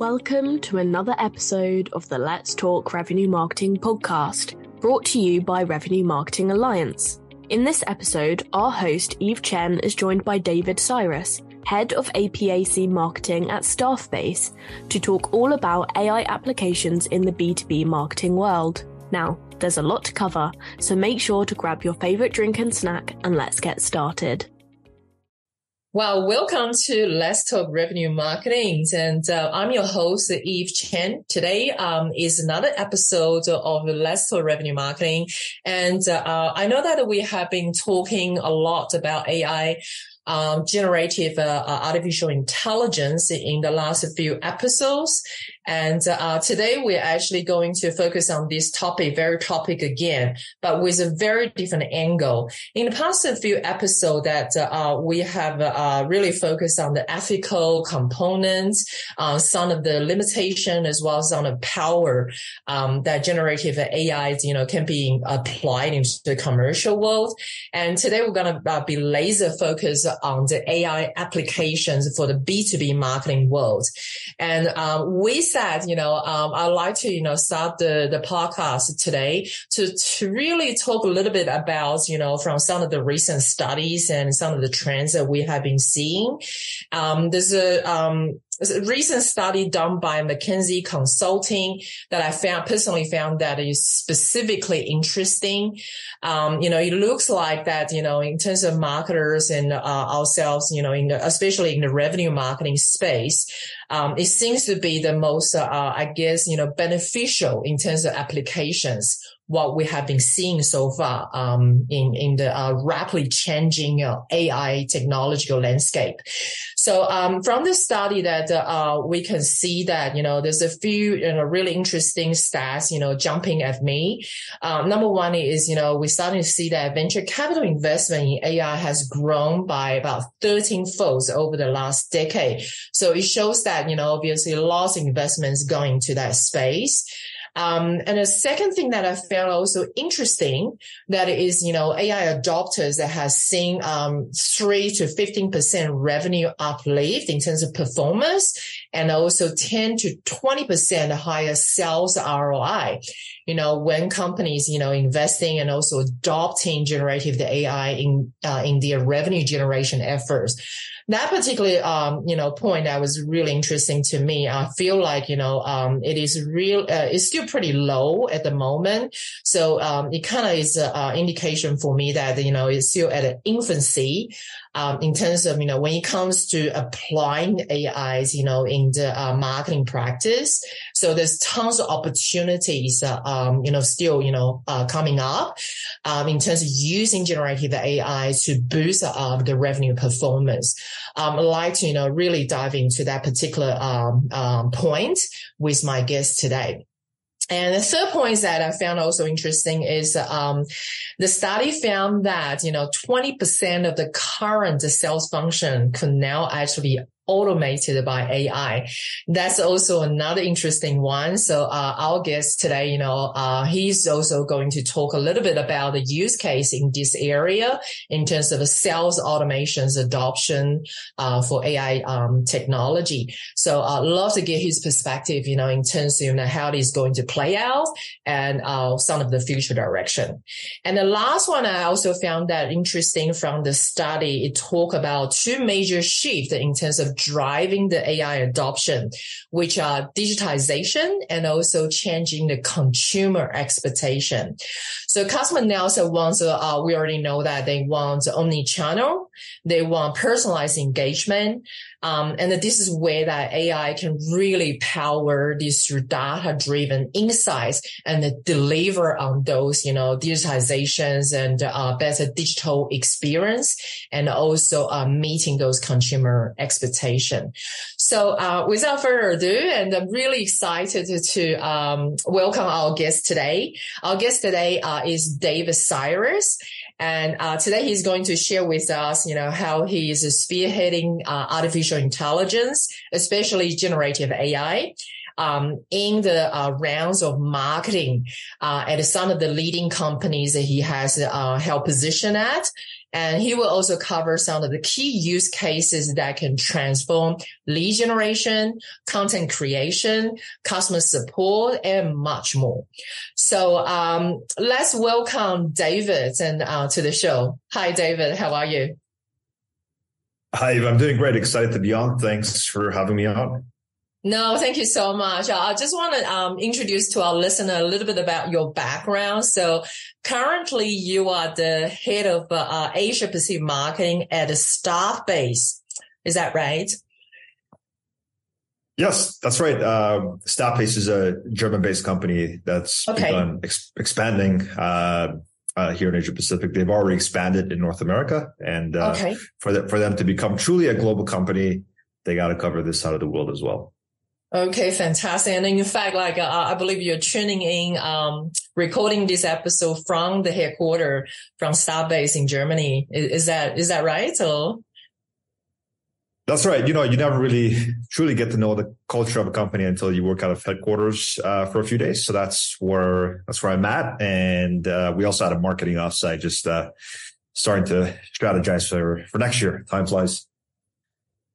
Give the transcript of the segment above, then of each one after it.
Welcome to another episode of the Let's Talk Revenue Marketing podcast, brought to you by Revenue Marketing Alliance. In this episode, our host Eve Chen is joined by David Cyrus, head of APAC marketing at Staffbase, to talk all about AI applications in the B2B marketing world. Now, there's a lot to cover, so make sure to grab your favorite drink and snack and let's get started. Well, welcome to Let's Talk Revenue Marketing. And uh, I'm your host, Eve Chen. Today um, is another episode of Let's Talk Revenue Marketing. And uh, I know that we have been talking a lot about AI um, generative uh, artificial intelligence in the last few episodes. And uh, today we're actually going to focus on this topic, very topic again, but with a very different angle. In the past few episodes that uh, we have uh, really focused on the ethical components, uh, some of the limitation as well as on the power um, that generative AI, you know, can be applied into the commercial world. And today we're going to be laser focused on the AI applications for the B2B marketing world. And we said, you know, um, I'd like to, you know, start the, the podcast today to, to really talk a little bit about, you know, from some of the recent studies and some of the trends that we have been seeing. Um, there's a, um, a recent study done by McKinsey Consulting that I found personally found that is specifically interesting. Um, you know, it looks like that, you know, in terms of marketers and uh, ourselves, you know, in the, especially in the revenue marketing space, um, it seems to be the most, uh, I guess, you know, beneficial in terms of applications what we have been seeing so far um, in in the uh, rapidly changing uh, AI technological landscape. So um, from the study that uh, we can see that you know there's a few you know really interesting stats you know jumping at me. Um, number one is you know we're starting to see that venture capital investment in AI has grown by about 13 folds over the last decade. So it shows that you know obviously lots of investments going to that space. Um, and the second thing that I found also interesting that is, you know, AI adopters that has seen, um, three to 15% revenue uplift in terms of performance and also 10 to 20% higher sales ROI. You know, when companies, you know, investing and also adopting generative AI in, uh, in their revenue generation efforts that particular um, you know point that was really interesting to me. I feel like you know um, it is real. Uh, it's still pretty low at the moment, so um, it kind of is an indication for me that you know it's still at an infancy um, in terms of, you know, when it comes to applying AIs, you know, in the uh, marketing practice. So there's tons of opportunities, uh, um, you know, still, you know, uh, coming up um, in terms of using generative AI to boost up the revenue performance. Um, I'd like to, you know, really dive into that particular um, um, point with my guest today. And the third point that I found also interesting is um, the study found that you know 20% of the current sales function could now actually automated by AI. That's also another interesting one. So uh, our guest today, you know, uh, he's also going to talk a little bit about the use case in this area in terms of sales automations adoption uh, for AI um, technology. So I'd love to get his perspective, you know, in terms of you know, how it is going to play out and uh, some of the future direction. And the last one I also found that interesting from the study. It talk about two major shifts in terms of driving the AI adoption, which are digitization and also changing the consumer expectation. So customer now so wants, uh, we already know that they want omni-channel, they want personalized engagement, um, and this is where that AI can really power these data driven insights and deliver on those, you know, digitizations and uh, better digital experience and also uh, meeting those consumer expectation. So uh, without further ado, and I'm really excited to, to um, welcome our guest today. Our guest today uh, is David Cyrus. And uh, today he's going to share with us, you know, how he is spearheading uh, artificial intelligence, especially generative AI. Um, in the uh, rounds of marketing uh, at some of the leading companies that he has uh, held position at, And he will also cover some of the key use cases that can transform lead generation, content creation, customer support, and much more. So um, let's welcome David and uh, to the show. Hi, David. How are you? Hi, I'm doing great. Excited to be on. Thanks for having me on. No, thank you so much. I just want to um, introduce to our listener a little bit about your background. So currently you are the head of uh, Asia Pacific marketing at Staffbase. Is that right? Yes, that's right. Uh, Staffbase is a German-based company that's okay. begun ex- expanding uh, uh, here in Asia Pacific. They've already expanded in North America, and uh, okay. for the, for them to become truly a global company, they got to cover this side of the world as well. Okay, fantastic. And in fact, like uh, I believe you're tuning in, um, recording this episode from the headquarter from Staffbase in Germany. Is, is, that is that right? Or that's right. You know, you never really truly get to know the culture of a company until you work out of headquarters uh, for a few days. So that's where that's where I'm at. And uh, we also had a marketing offsite, just uh, starting to strategize for for next year. Time flies.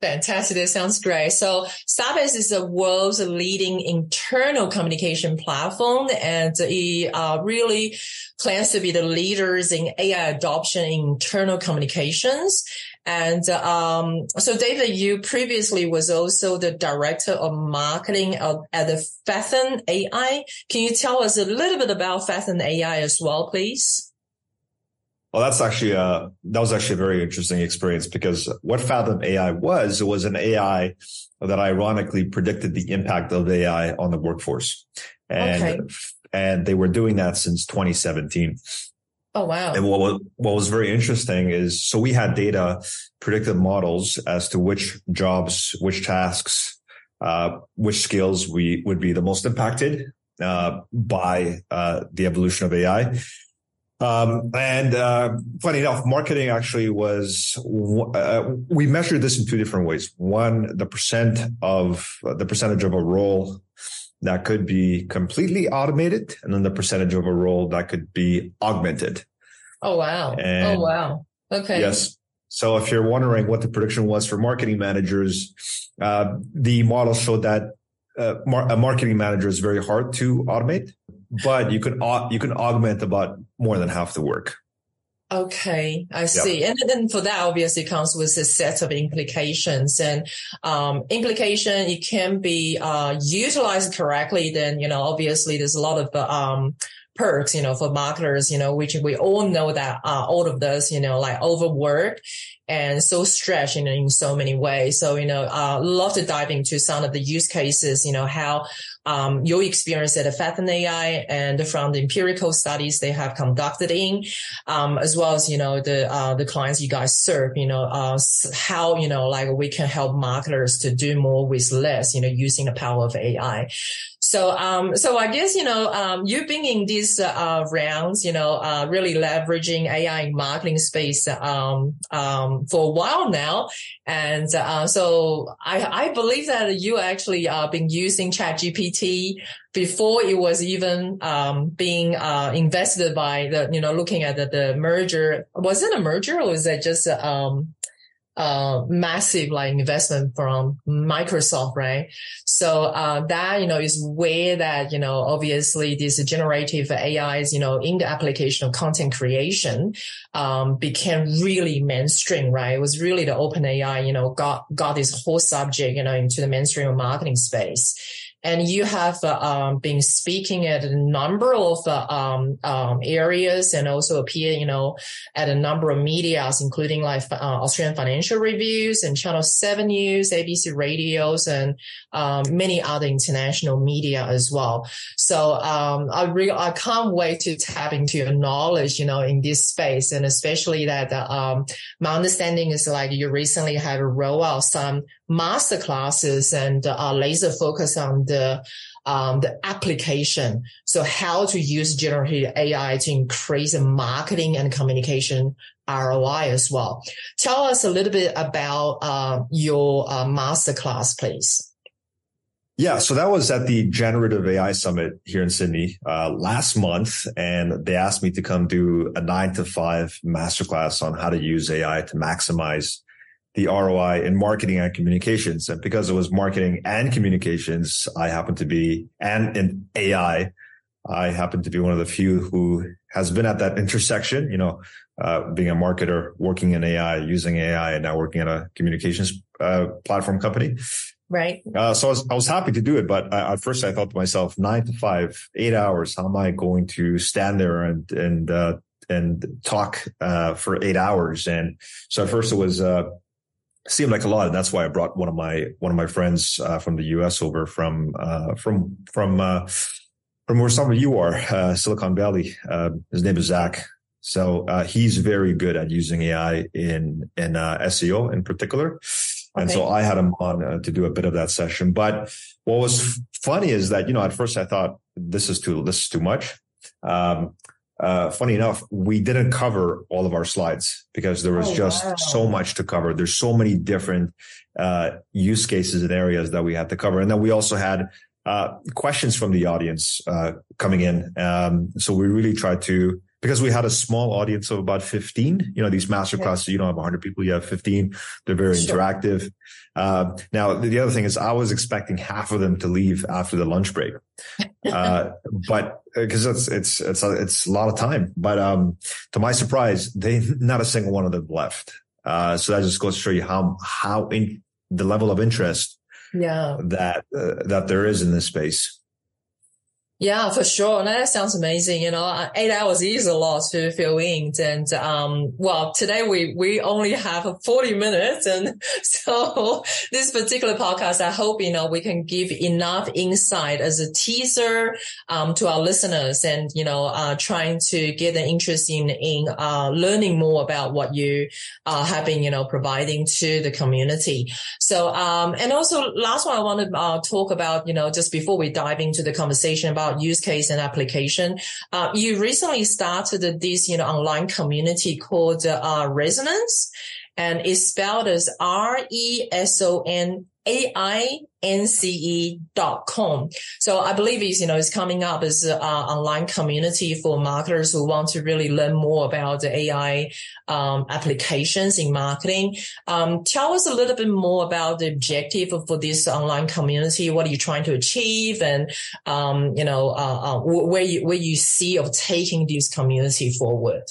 Fantastic. That sounds great. So Staffbase is the world's leading internal communication platform and it uh, really plans to be the leaders in AI adoption in internal communications. And um, so, David, you previously was also the director of marketing at the Faethm AI. Can you tell us a little bit about Faethm AI as well, please? Well, that's actually a, uh, that was actually a very interesting experience because what Faethm AI was, it was an AI that ironically predicted the impact of AI on the workforce. And, okay. and they were doing that since 2017. Oh, wow. And what was, what was very interesting is, so we had data, predictive models as to which jobs, which tasks, uh, which skills we would be the most impacted, uh, by, uh, the evolution of AI. Um, and uh, funny enough, marketing actually was uh, we measured this in two different ways. One, the percent of uh, the percentage of a role that could be completely automated, and then the percentage of a role that could be augmented. Oh wow! And oh wow! Okay. Yes. So if you're wondering what the prediction was for marketing managers, uh, the model showed that uh, mar- a marketing manager is very hard to automate but you can you can augment about more than half the work. Okay, I see. Yep. And then for that, obviously comes with a set of implications and, um, implication, it can be, uh, utilized correctly. Then, you know, obviously there's a lot of, um, perks, you know, for marketers, you know, which we all know that, uh, all of this, you know, like overwork and so stretched, you know, in so many ways. So, you know, uh, love to dive into some of the use cases, you know, how, um, your experience at Faethm AI and from the empirical studies they have conducted in, um, as well as, you know, the, uh, the clients you guys serve, you know, uh, how, you know, like we can help marketers to do more with less, you know, using the power of AI. So, um, so I guess, you know, um, you've been in these, uh, rounds, you know, uh, really leveraging AI in marketing space, um, um, for a while now. And, uh, so I, I believe that you actually, uh, been using chat GPT before it was even, um, being, uh, invested by the, you know, looking at the, the merger. Was it a merger or was it just, um, uh, massive like investment from Microsoft, right? So, uh, that, you know, is where that, you know, obviously these generative AIs, you know, in the application of content creation, um, became really mainstream, right? It was really the open AI, you know, got, got this whole subject, you know, into the mainstream marketing space and you have uh, um, been speaking at a number of uh, um, um, areas and also appear, you know, at a number of medias, including like uh, Australian Financial Reviews and Channel 7 News, ABC radios, and um, many other international media as well. So um, I really, I can't wait to tap into your knowledge, you know, in this space. And especially that um, my understanding is like you recently have rolled out some master classes and uh, laser focus on the um, the application. So how to use generative AI to increase the marketing and communication ROI as well. Tell us a little bit about uh, your uh, master class, please. Yeah, so that was at the Generative AI Summit here in Sydney uh, last month, and they asked me to come do a nine to five masterclass on how to use AI to maximize the ROI in marketing and communications. And because it was marketing and communications, I happen to be, and in AI, I happen to be one of the few who has been at that intersection, you know, uh, being a marketer, working in AI, using AI, and now working at a communications uh, platform company. Right. Uh, so I was, I was happy to do it, but I, at first I thought to myself, nine to five, eight hours. How am I going to stand there and and uh, and talk uh, for eight hours? And so at first it was uh, seemed like a lot, and that's why I brought one of my one of my friends uh, from the U.S. over from uh, from from from where some of you are, Silicon Valley. his name is Zach. So he's very good at using AI in in SEO in particular. And so I had him on uh, to do a bit of that session. But what was funny is that, you know, at first I thought this is too, this is too much. Um, uh, funny enough, we didn't cover all of our slides because there was oh, just wow. so much to cover. There's so many different, uh, use cases and areas that we had to cover. And then we also had, uh, questions from the audience, uh, coming in. Um, so we really tried to, because we had a small audience of about 15, you know, these master classes, you don't have 100 people, you have 15. They're very sure. interactive. Uh, now, the other thing is I was expecting half of them to leave after the lunch break. Uh, but because uh, it's, it's, it's, a, it's a lot of time. But, um, to my surprise, they, not a single one of them left. Uh, so that just goes to show you how, how in the level of interest yeah. that, uh, that there is in this space. Yeah, for sure. that sounds amazing. You know, eight hours is a lot to fill in. And, um, well, today we, we only have 40 minutes. And so this particular podcast, I hope, you know, we can give enough insight as a teaser, um, to our listeners and, you know, uh, trying to get an interest in, in, uh, learning more about what you, uh, have been, you know, providing to the community. So, um, and also last one I want to, uh, talk about, you know, just before we dive into the conversation about about use case and application. Uh, you recently started this, you know, online community called uh, Resonance, and it's spelled as R E S O N aince.com. So I believe it's, you know, it's coming up as an online community for marketers who want to really learn more about the AI um, applications in marketing. Um, tell us a little bit more about the objective for this online community. What are you trying to achieve? And, um, you know, uh, uh, where you, where you see of taking this community forward?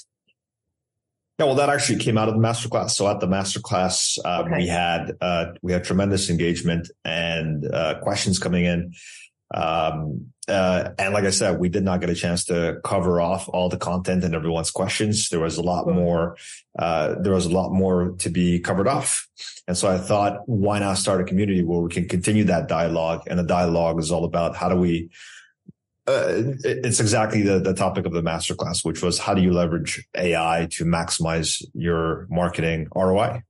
Yeah, well, that actually came out of the masterclass. So at the masterclass, uh, okay. we had uh, we had tremendous engagement and uh, questions coming in. Um, uh, and like I said, we did not get a chance to cover off all the content and everyone's questions. There was a lot more. Uh, there was a lot more to be covered off. And so I thought, why not start a community where we can continue that dialogue? And the dialogue is all about how do we uh, it's exactly the, the topic of the masterclass, which was how do you leverage AI to maximize your marketing ROI?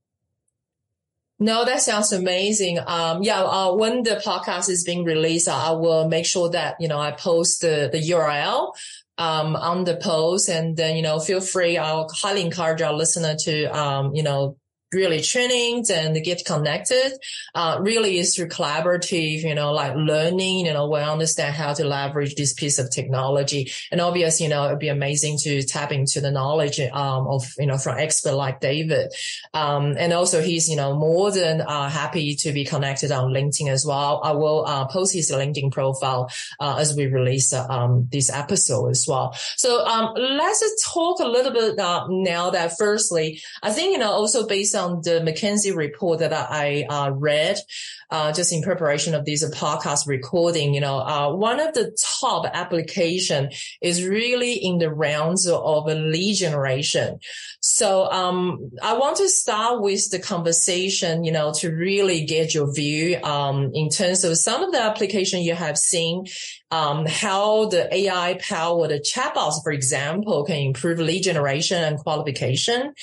No, that sounds amazing. Um, yeah, uh, when the podcast is being released, I will make sure that, you know, I post the, the URL, um, on the post and then, you know, feel free. I'll highly encourage our listener to, um, you know, really trainings and get connected, uh, really is through collaborative, you know, like learning, you know, we understand how to leverage this piece of technology. And obviously, you know, it'd be amazing to tap into the knowledge, um, of, you know, from expert like David. Um, and also he's, you know, more than, uh, happy to be connected on LinkedIn as well. I will, uh, post his LinkedIn profile, uh, as we release, um, this episode as well. So, um, let's talk a little bit, uh, now that firstly, I think, you know, also based on the McKinsey report that I uh, read, uh, just in preparation of this podcast recording, you know, uh, one of the top application is really in the rounds of lead generation. So, um, I want to start with the conversation, you know, to really get your view, um, in terms of some of the application you have seen, um, how the AI powered chatbots, for example, can improve lead generation and qualification.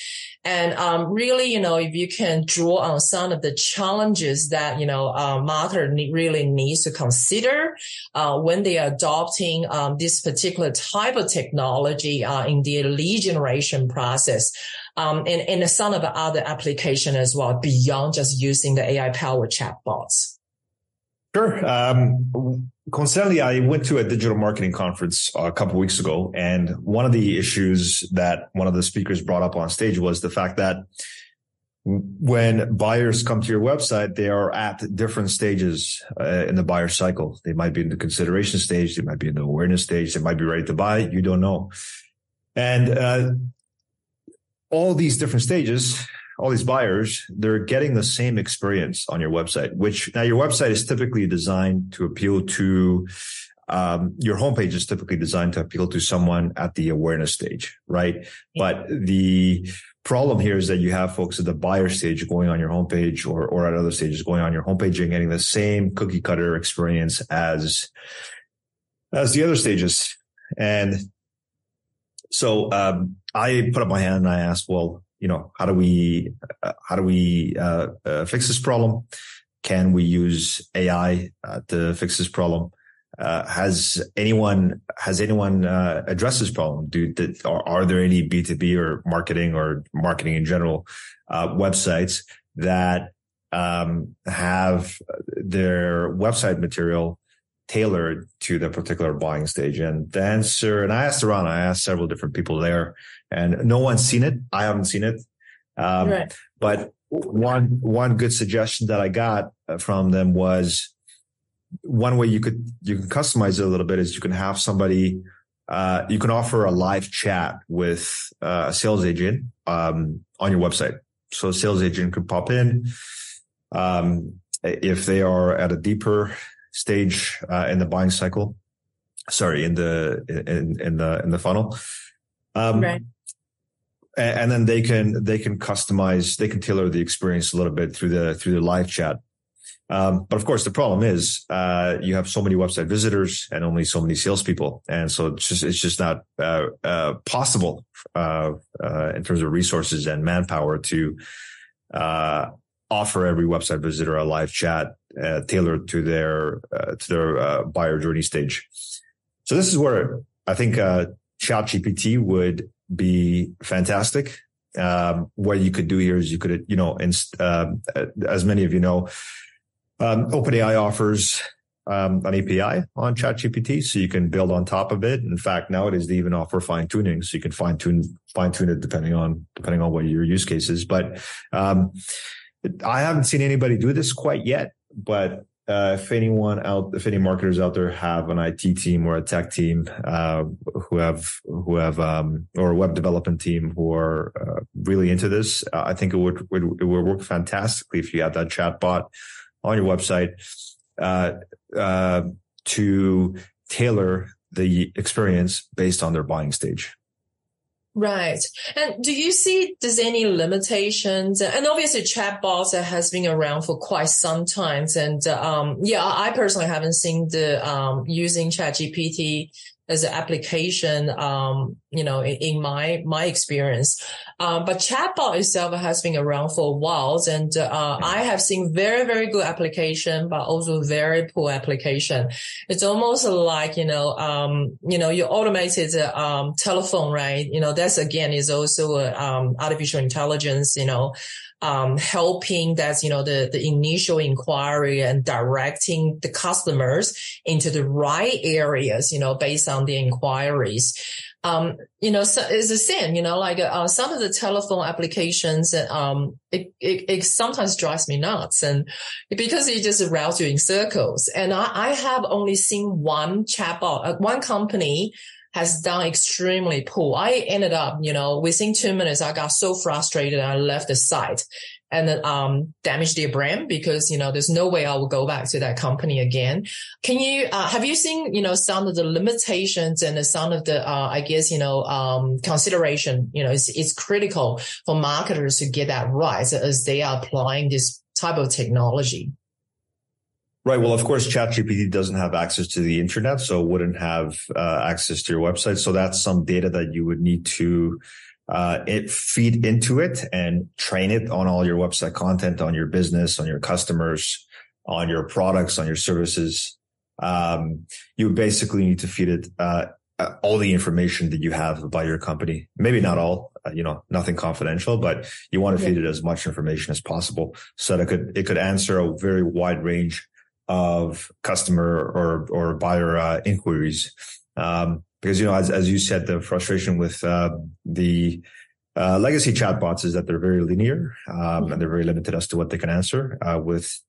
And um, really, you know, if you can draw on some of the challenges that, you know, uh, marketer really needs to consider uh, when they are adopting um, this particular type of technology uh, in their lead generation process. Um, and, and some of the other application as well beyond just using the AI powered chatbots. Sure. Um, coincidentally, I went to a digital marketing conference a couple weeks ago, and one of the issues that one of the speakers brought up on stage was the fact that when buyers come to your website, they are at different stages uh, in the buyer cycle. They might be in the consideration stage, they might be in the awareness stage, they might be ready to buy. You don't know, and uh, all these different stages all these buyers, they're getting the same experience on your website, which now your website is typically designed to appeal to, um, your homepage is typically designed to appeal to someone at the awareness stage, right? But the problem here is that you have folks at the buyer stage going on your homepage or, or at other stages going on your homepage and getting the same cookie cutter experience as, as the other stages. And so, um, I put up my hand and I asked, well, you know, how do we, uh, how do we, uh, uh, fix this problem? Can we use AI uh, to fix this problem? Uh, has anyone, has anyone, addressed this problem? Do, did, are, are, there any B2B or marketing or marketing in general, websites that, um, have their website material tailored to the particular buying stage? And the answer, and I asked around, I asked several different people there and no one's seen it. I haven't seen it. Um, right. But one one good suggestion that I got from them was one way you could you can customize it a little bit is you can have somebody uh, you can offer a live chat with uh, a sales agent um, on your website. So a sales agent could pop in um, if they are at a deeper stage uh, in the buying cycle. Sorry, in the in in the in the funnel. Um, right and then they can they can customize they can tailor the experience a little bit through the through the live chat um, but of course the problem is uh, you have so many website visitors and only so many salespeople and so it's just it's just not uh, uh, possible uh, uh, in terms of resources and manpower to uh, offer every website visitor a live chat tailored to their to their buyer journey stage so this is where I think uh, ChatGPT would be fantastic. Um, what you could do here is you could, you know, inst- uh, as many of you know, um, OpenAI offers um, an API on ChatGPT, so you can build on top of it. In fact, nowadays they even offer fine tuning, so you can fine tune fine tune it depending on depending on what your use case is. But um, I haven't seen anybody do this quite yet. But uh, if anyone out, if any marketers out there have an IT team or a tech team uh, who have who have um, or a web development team who are uh, really into this, uh, I think it would, would, it would work fantastically if you had that chat bot on your website uh, uh, to tailor the experience based on their buying stage. Right. And do you see there's any limitations? And obviously chatbots has been around for quite some time. And, um, yeah, I personally haven't seen the, um, using ChatGPT as an application, um, you know, in, in, my, my experience. Um, but chatbot itself has been around for a while and, uh, I have seen very, very good application, but also very poor application. It's almost like, you know, um, you know, your automated, um, telephone, right? You know, that's again is also, um, artificial intelligence, you know, um, helping that's, you know, the, the initial inquiry and directing the customers into the right areas, you know, based on the inquiries. Um, you know, so it's the same, you know, like, uh, some of the telephone applications, um, it, it, it, sometimes drives me nuts and because it just routes you in circles. And I, I have only seen one chatbot, uh, one company has done extremely poor. I ended up, you know, within two minutes, I got so frustrated. I left the site and um, damaged their brand because, you know, there's no way I will go back to that company again. Can you, uh, have you seen, you know, some of the limitations and some of the, uh, I guess, you know, um, consideration, you know, it's, it's critical for marketers to get that right as they are applying this type of technology. Right. Well, of course, ChatGPT doesn't have access to the internet, so wouldn't have uh, access to your website. So that's some data that you would need to uh, it feed into it and train it on all your website content, on your business, on your customers, on your products, on your services. Um, you basically need to feed it uh, uh, all the information that you have about your company. Maybe not all, uh, you know, nothing confidential, but you want to feed it as much information as possible so that it could it could answer a very wide range of customer or or buyer uh, inquiries. Um, because you know, as as you said, the frustration with uh, the uh, legacy chatbots is that they're very linear um, and they're very limited as to what they can answer. Uh, with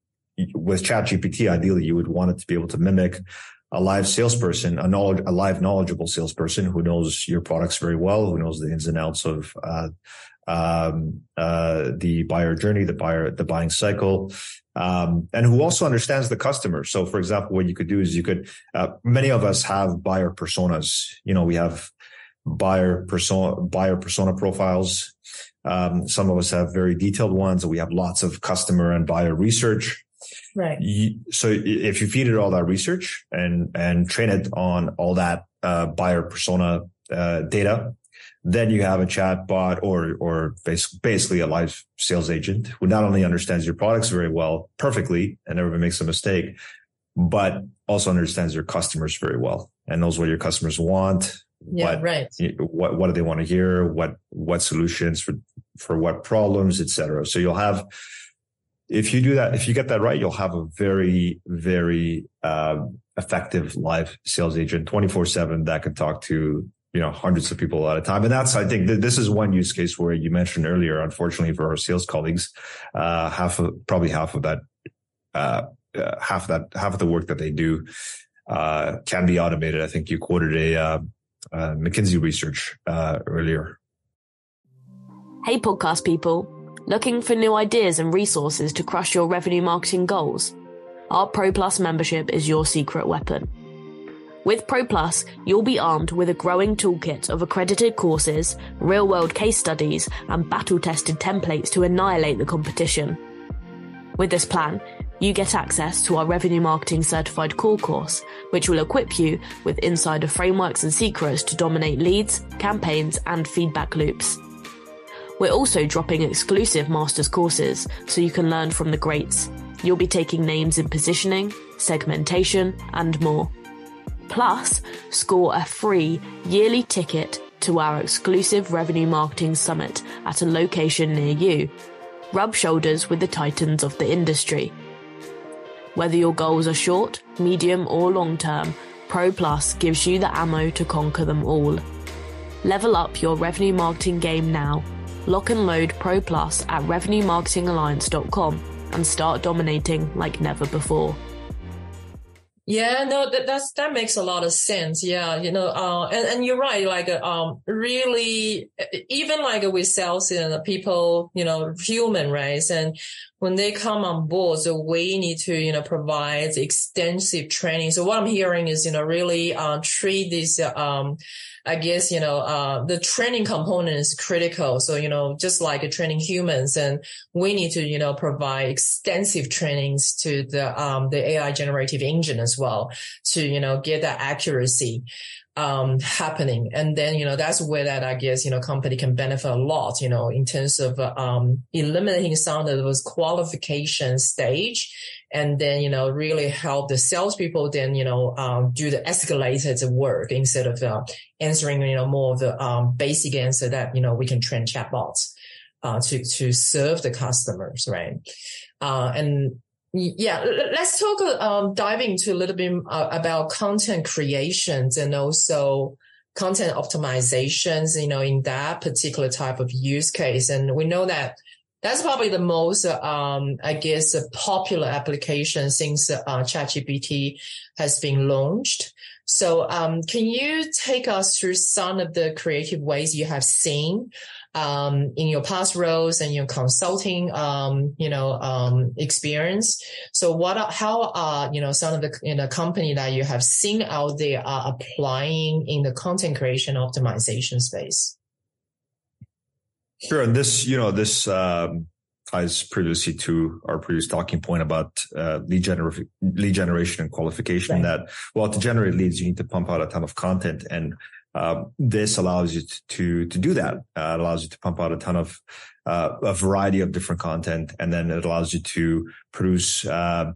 with ChatGPT, ideally, you would want it to be able to mimic a live salesperson, a knowledge, a live knowledgeable salesperson who knows your products very well, who knows the ins and outs of uh, um, uh, the buyer journey, the buyer, the buying cycle, um, and who also understands the customer. So, for example, what you could do is you could, uh, many of us have buyer personas. You know, we have buyer persona, buyer persona profiles. Um, some of us have very detailed ones. We have lots of customer and buyer research. Right. so if you feed it all that research and, and train it on all that, uh, buyer persona, uh, data, then you have a chat bot or, or basically a live sales agent who not only understands your products very well, perfectly, and never makes a mistake, but also understands your customers very well and knows what your customers want. Yeah, what, right. What, what do they want to hear? What, what solutions for, for what problems, etc. So you'll have, if you do that, if you get that right, you'll have a very, very, uh, effective live sales agent 24 seven that can talk to you know hundreds of people a time. And that's i think th- this is one use case where you mentioned earlier unfortunately for our sales colleagues uh, half of probably half of that uh, uh, half of that half of the work that they do uh, can be automated. I think you quoted a uh, uh, mckinsey research earlier. Hey podcast people. Looking for new ideas and resources to crush your revenue marketing goals? Our pro plus membership is your secret weapon with Pro Plus, you'll be armed with a growing toolkit of accredited courses, real world case studies, and battle tested templates to annihilate the competition. With this plan, you get access to our Revenue Marketing Certified Core course, which will equip you with insider frameworks and secrets to dominate leads, campaigns, and feedback loops. We're also dropping exclusive master's courses so you can learn from the greats. You'll be taking names in positioning, segmentation, and more. Plus, score a free yearly ticket to our exclusive Revenue Marketing Summit at a location near you. Rub shoulders with the titans of the industry. Whether your goals are short, medium, or long term, Pro Plus gives you the ammo to conquer them all. Level up your revenue marketing game now. Lock and load Pro Plus at RevenueMarketingAlliance.com and start dominating like never before. Yeah, no, that that's that makes a lot of sense. Yeah, you know, uh, and and you're right. Like, um, really, even like with sales and people, you know, human, right? And when they come on board, so we need to, you know, provide extensive training. So what I'm hearing is, you know, really uh, treat this, um, I guess, you know, uh, the training component is critical. So, you know, just like training humans and we need to, you know, provide extensive trainings to the, um, the AI generative engine as well to, you know, get that accuracy um, happening. And then, you know, that's where that I guess, you know, company can benefit a lot, you know, in terms of, um, eliminating some of those qualification stage and then, you know, really help the salespeople then, you know, um, do the escalated work instead of, uh, answering, you know, more of the, um, basic answer that, you know, we can train chatbots, uh, to, to serve the customers, right? Uh, and yeah, let's talk, um, into a little bit uh, about content creations and also content optimizations, you know, in that particular type of use case. And we know that that's probably the most, um, I guess, popular application since uh, ChatGPT has been launched. So, um, can you take us through some of the creative ways you have seen um, in your past roles and your consulting, um, you know, um, experience. So what, are, how are, you know, some of the, you know, company that you have seen out there are applying in the content creation optimization space? Sure. And this, you know, this, um, ties previously to our previous talking point about uh, lead, gener- lead generation and qualification right. that, well, to generate leads, you need to pump out a ton of content. And uh, this allows you to to do that. Uh, it allows you to pump out a ton of uh, a variety of different content, and then it allows you to produce uh,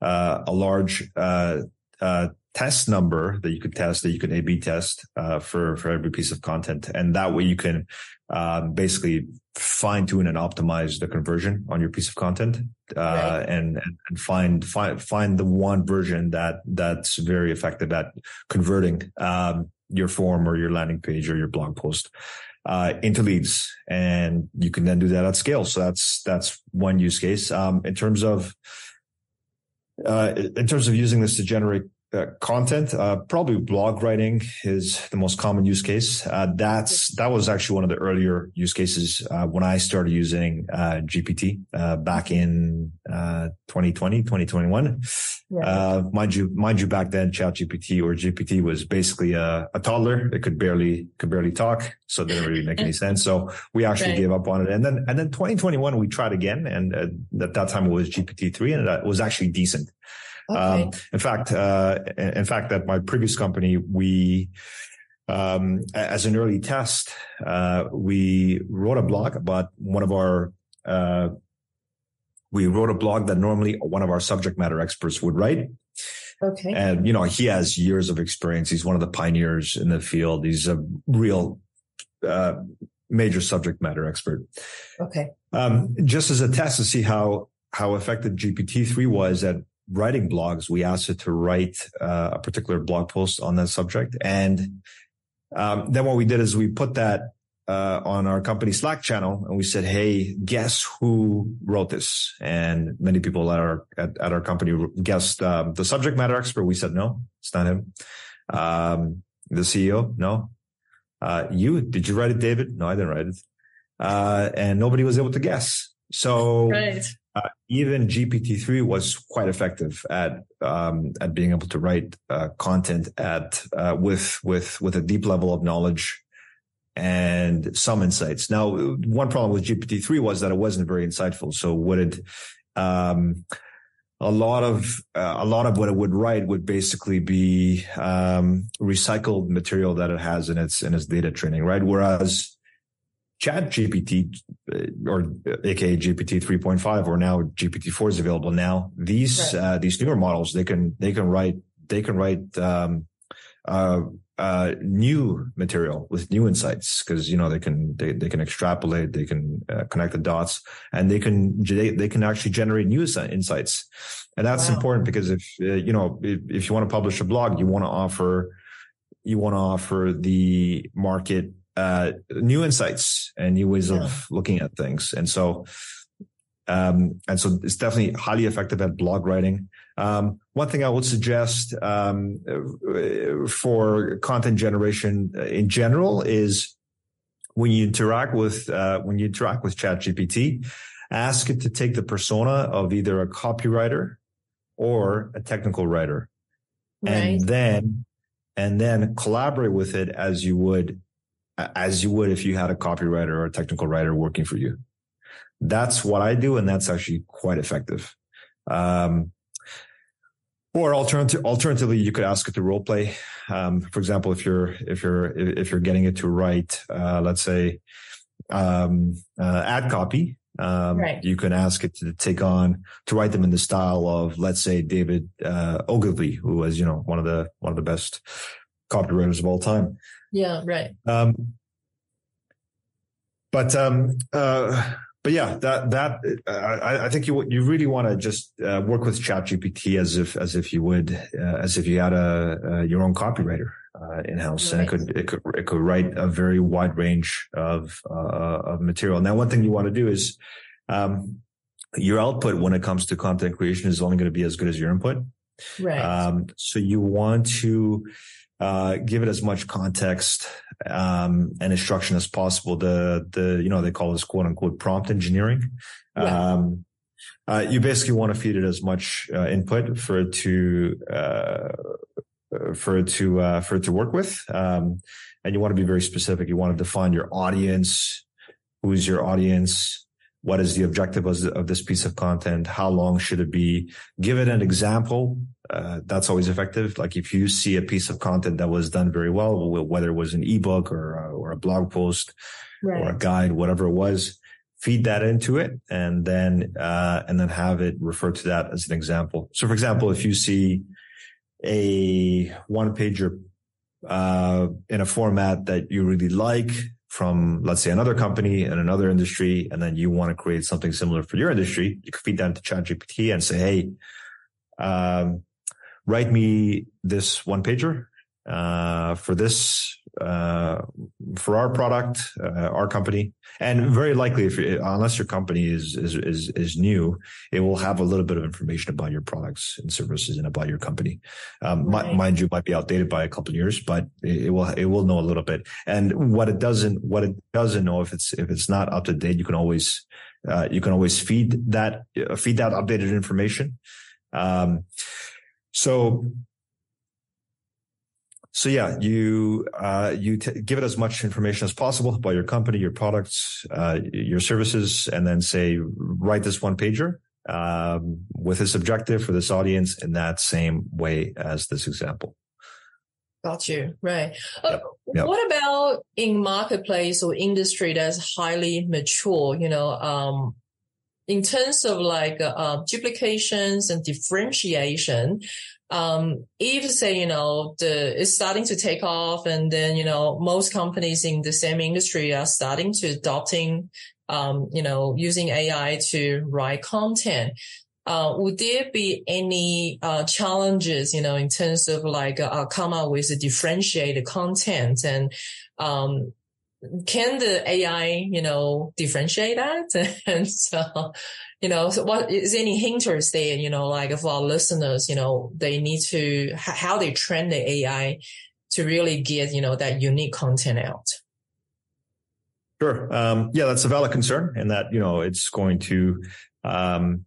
uh, a large uh, test number that you could test that you can A/B test for for every piece of content, and that way you can basically fine tune and optimize the conversion on your piece of content, uh, right. and, and find, find, find the one version that, that's very effective at converting, um, your form or your landing page or your blog post, uh, into leads. And you can then do that at scale. So that's, that's one use case. Um, in terms of, uh, in terms of using this to generate uh, content, uh, probably blog writing is the most common use case. Uh, that's that was actually one of the earlier use cases uh, when I started using uh, GPT uh, back in 2020, 2021. Yeah. mind you, mind you, back then, ChatGPT or GPT was basically a, a, toddler. It could barely could barely talk, so it didn't really make any sense. So we actually right. gave up on it. And then and then 2021 we tried again, and at that time it was GPT three, and it was actually decent. Okay. Um, in fact, uh, in fact, at my previous company, we, um, as an early test, uh, we wrote a blog about one of our, uh, we wrote a blog that normally one of our subject matter experts would write. Okay. And, you know, he has years of experience. He's one of the pioneers in the field. He's a real, uh, major subject matter expert. Okay. Um, just as a test to see how, how effective GPT-3 was at writing blogs, we asked it to write uh, a particular blog post on that subject. And um, then what we did is we put that uh, on our company Slack channel and we said, Hey, guess who wrote this? And many people at our, at, at our company guessed um, the subject matter expert. We said, no, it's not him. Um, the CEO, no. Uh, you, did you write it, David? No, I didn't write it. Uh, and nobody was able to guess. So right uh, even GPT-3 was quite effective at um, at being able to write uh, content at uh, with with with a deep level of knowledge and some insights. Now, one problem with GPT-3 was that it wasn't very insightful. So, what it um, a lot of uh, a lot of what it would write would basically be um, recycled material that it has in its in its data training, right? Whereas Chat GPT uh, or aka GPT 3.5 or now GPT 4 is available now. These right. uh, these newer models they can they can write they can write um, uh, uh, new material with new insights because you know they can they, they can extrapolate they can uh, connect the dots and they can they, they can actually generate new insights and that's wow. important because if uh, you know if, if you want to publish a blog you want to offer you want to offer the market uh, new insights and new ways yeah. of looking at things. And so, um, and so it's definitely highly effective at blog writing. Um, one thing I would suggest um, for content generation in general is when you interact with uh, when you interact with ChatGPT, ask it to take the persona of either a copywriter or a technical writer, right. and then and then collaborate with it as you would as you would if you had a copywriter or a technical writer working for you. That's what I do. And that's actually quite effective. Um, or alternative, alternatively, you could ask it to role play. Um, for example, if you're, if you're, if you're getting it to write, uh, let's say, um, uh, ad copy, um, right. you can ask it to take on, to write them in the style of, let's say, David, uh, Ogilvy, who was, you know, one of the, one of the best copywriters of all time. Yeah, right. Um, but um, uh, but yeah, that that uh, I, I, think you you really want to just uh, work with ChatGPT as if as if you would uh, as if you had a, your own copywriter uh, in house, right. and it could it could it could write a very wide range of uh, of material. Now, one thing you want to do is um, your output when it comes to content creation is only going to be as good as your input. Right. Um, so you want to uh, give it as much context um, and instruction as possible. The the you know they call this quote unquote prompt engineering. Yeah. Um, uh, you basically want to feed it as much uh, input for it to uh, for it to uh, for it to work with, um, and you want to be very specific. You want to define your audience. Who's your audience? What is the objective of this piece of content? How long should it be? Give it an example uh, that's always effective. Like if you see a piece of content that was done very well, whether it was an ebook or a, or a blog post right. or a guide, whatever it was, feed that into it and then, uh, and then have it refer to that as an example. So for example, if you see a one pager, uh, in a format that you really like, from, let's say, another company and another industry, and then you want to create something similar for your industry, you can feed that into ChatGPT and say, "Hey, um, write me this one pager uh, for this uh, for our product, uh, our company, and very likely, if unless your company is, is is is new, it will have a little bit of information about your products and services and about your company. Um, right. mind you, might be outdated by a couple of years, but it, it, will it will know a little bit. And what it doesn't what it doesn't know if it's if it's not up to date, you can always uh, you can always feed that uh, feed that updated information. Um, so so yeah, you uh, you t- give it as much information as possible about your company, your products, uh, your services, and then say write this one pager um, with this objective for this audience in that same way as this example. Got you right. Uh, yep. What about in marketplace or industry that's highly mature? You know, um, in terms of like uh, duplications and differentiation, um, if say, you know, the, it's starting to take off and then, you know, most companies in the same industry are starting to adopting, um, you know, using AI to write content. Uh, would there be any, uh, challenges, you know, in terms of like, uh, come up with differentiated content and, um, can the AI, you know, differentiate that? and so, you know, so what is any hinters there, you know, like for our listeners, you know, they need to, how they train the AI to really get, you know, that unique content out? Sure. Um, yeah, that's a valid concern and that, you know, it's going to, um,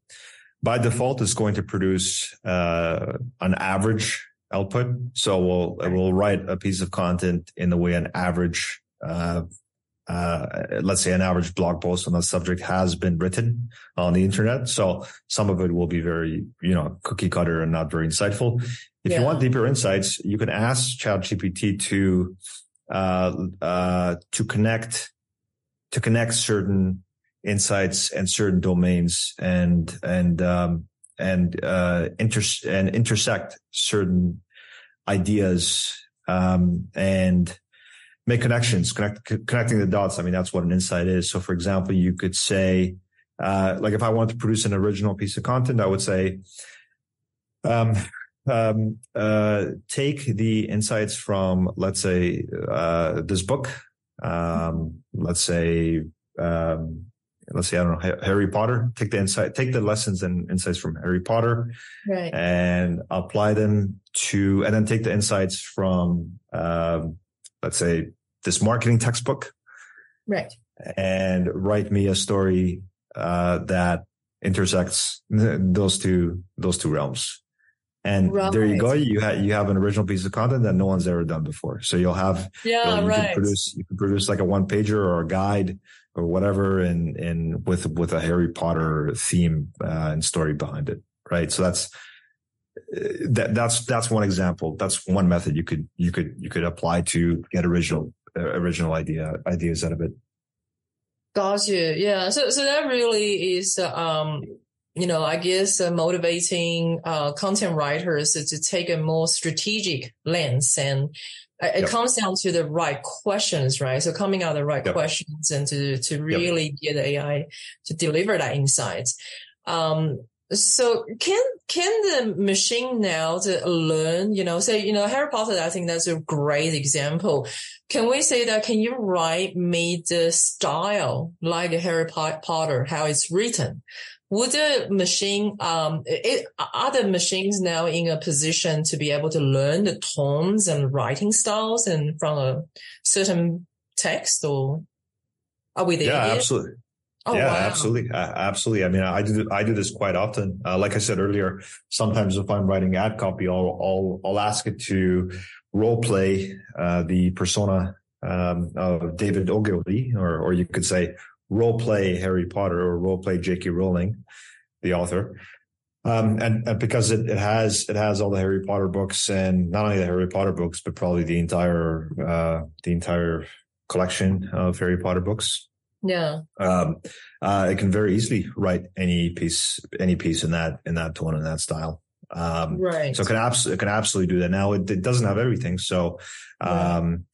by default, it's going to produce, uh, an average output. So we'll, we'll write a piece of content in the way an average, uh, uh, let's say an average blog post on that subject has been written on the internet. So some of it will be very, you know, cookie cutter and not very insightful. If yeah. you want deeper insights, you can ask ChatGPT to, uh, uh, to connect, to connect certain insights and certain domains and, and, um, and, uh, inter- and intersect certain ideas, um, and, make connections, connect, connecting the dots. I mean, that's what an insight is. So for example, you could say, uh, like if I want to produce an original piece of content, I would say, um, um, uh, take the insights from, let's say, uh, this book, um, let's say, um, let's say, I don't know, Harry Potter, take the insight, take the lessons and insights from Harry Potter right. and apply them to, and then take the insights from, um, let's say this marketing textbook. Right. And write me a story, uh, that intersects those two, those two realms. And right. there you go. You have, you have an original piece of content that no one's ever done before. So you'll have, yeah, you, know, you right. Can produce, you can produce like a one pager or a guide or whatever and, and with, with a Harry Potter theme, uh, and story behind it. Right. So that's, that that's that's one example. That's one method you could you could you could apply to get original uh, original idea ideas out of it. Got you. Yeah. So so that really is um you know I guess uh, motivating uh, content writers to take a more strategic lens and it yep. comes down to the right questions, right? So coming out the right yep. questions and to to really yep. get AI to deliver that insight. Um, so can can the machine now to learn, you know, say, you know, Harry Potter, I think that's a great example. Can we say that can you write me the style like Harry Potter, how it's written? Would the machine, um, it, are the machines now in a position to be able to learn the tones and writing styles and from a certain text or are we there? Yeah, yet? absolutely. Oh, yeah, wow. absolutely. Absolutely. I mean, I do, I do this quite often. Uh, like I said earlier, sometimes if I'm writing ad copy, I'll, I'll, I'll ask it to role play, uh, the persona, um, of David Ogilvy, or, or you could say role play Harry Potter or role play J.K. Rowling, the author. Um, and, and because it, it has, it has all the Harry Potter books and not only the Harry Potter books, but probably the entire, uh, the entire collection of Harry Potter books. Yeah. Um, uh, it can very easily write any piece, any piece in that, in that tone and that style. Um, right. So it can it can absolutely do that. Now it, it doesn't have everything. So, um,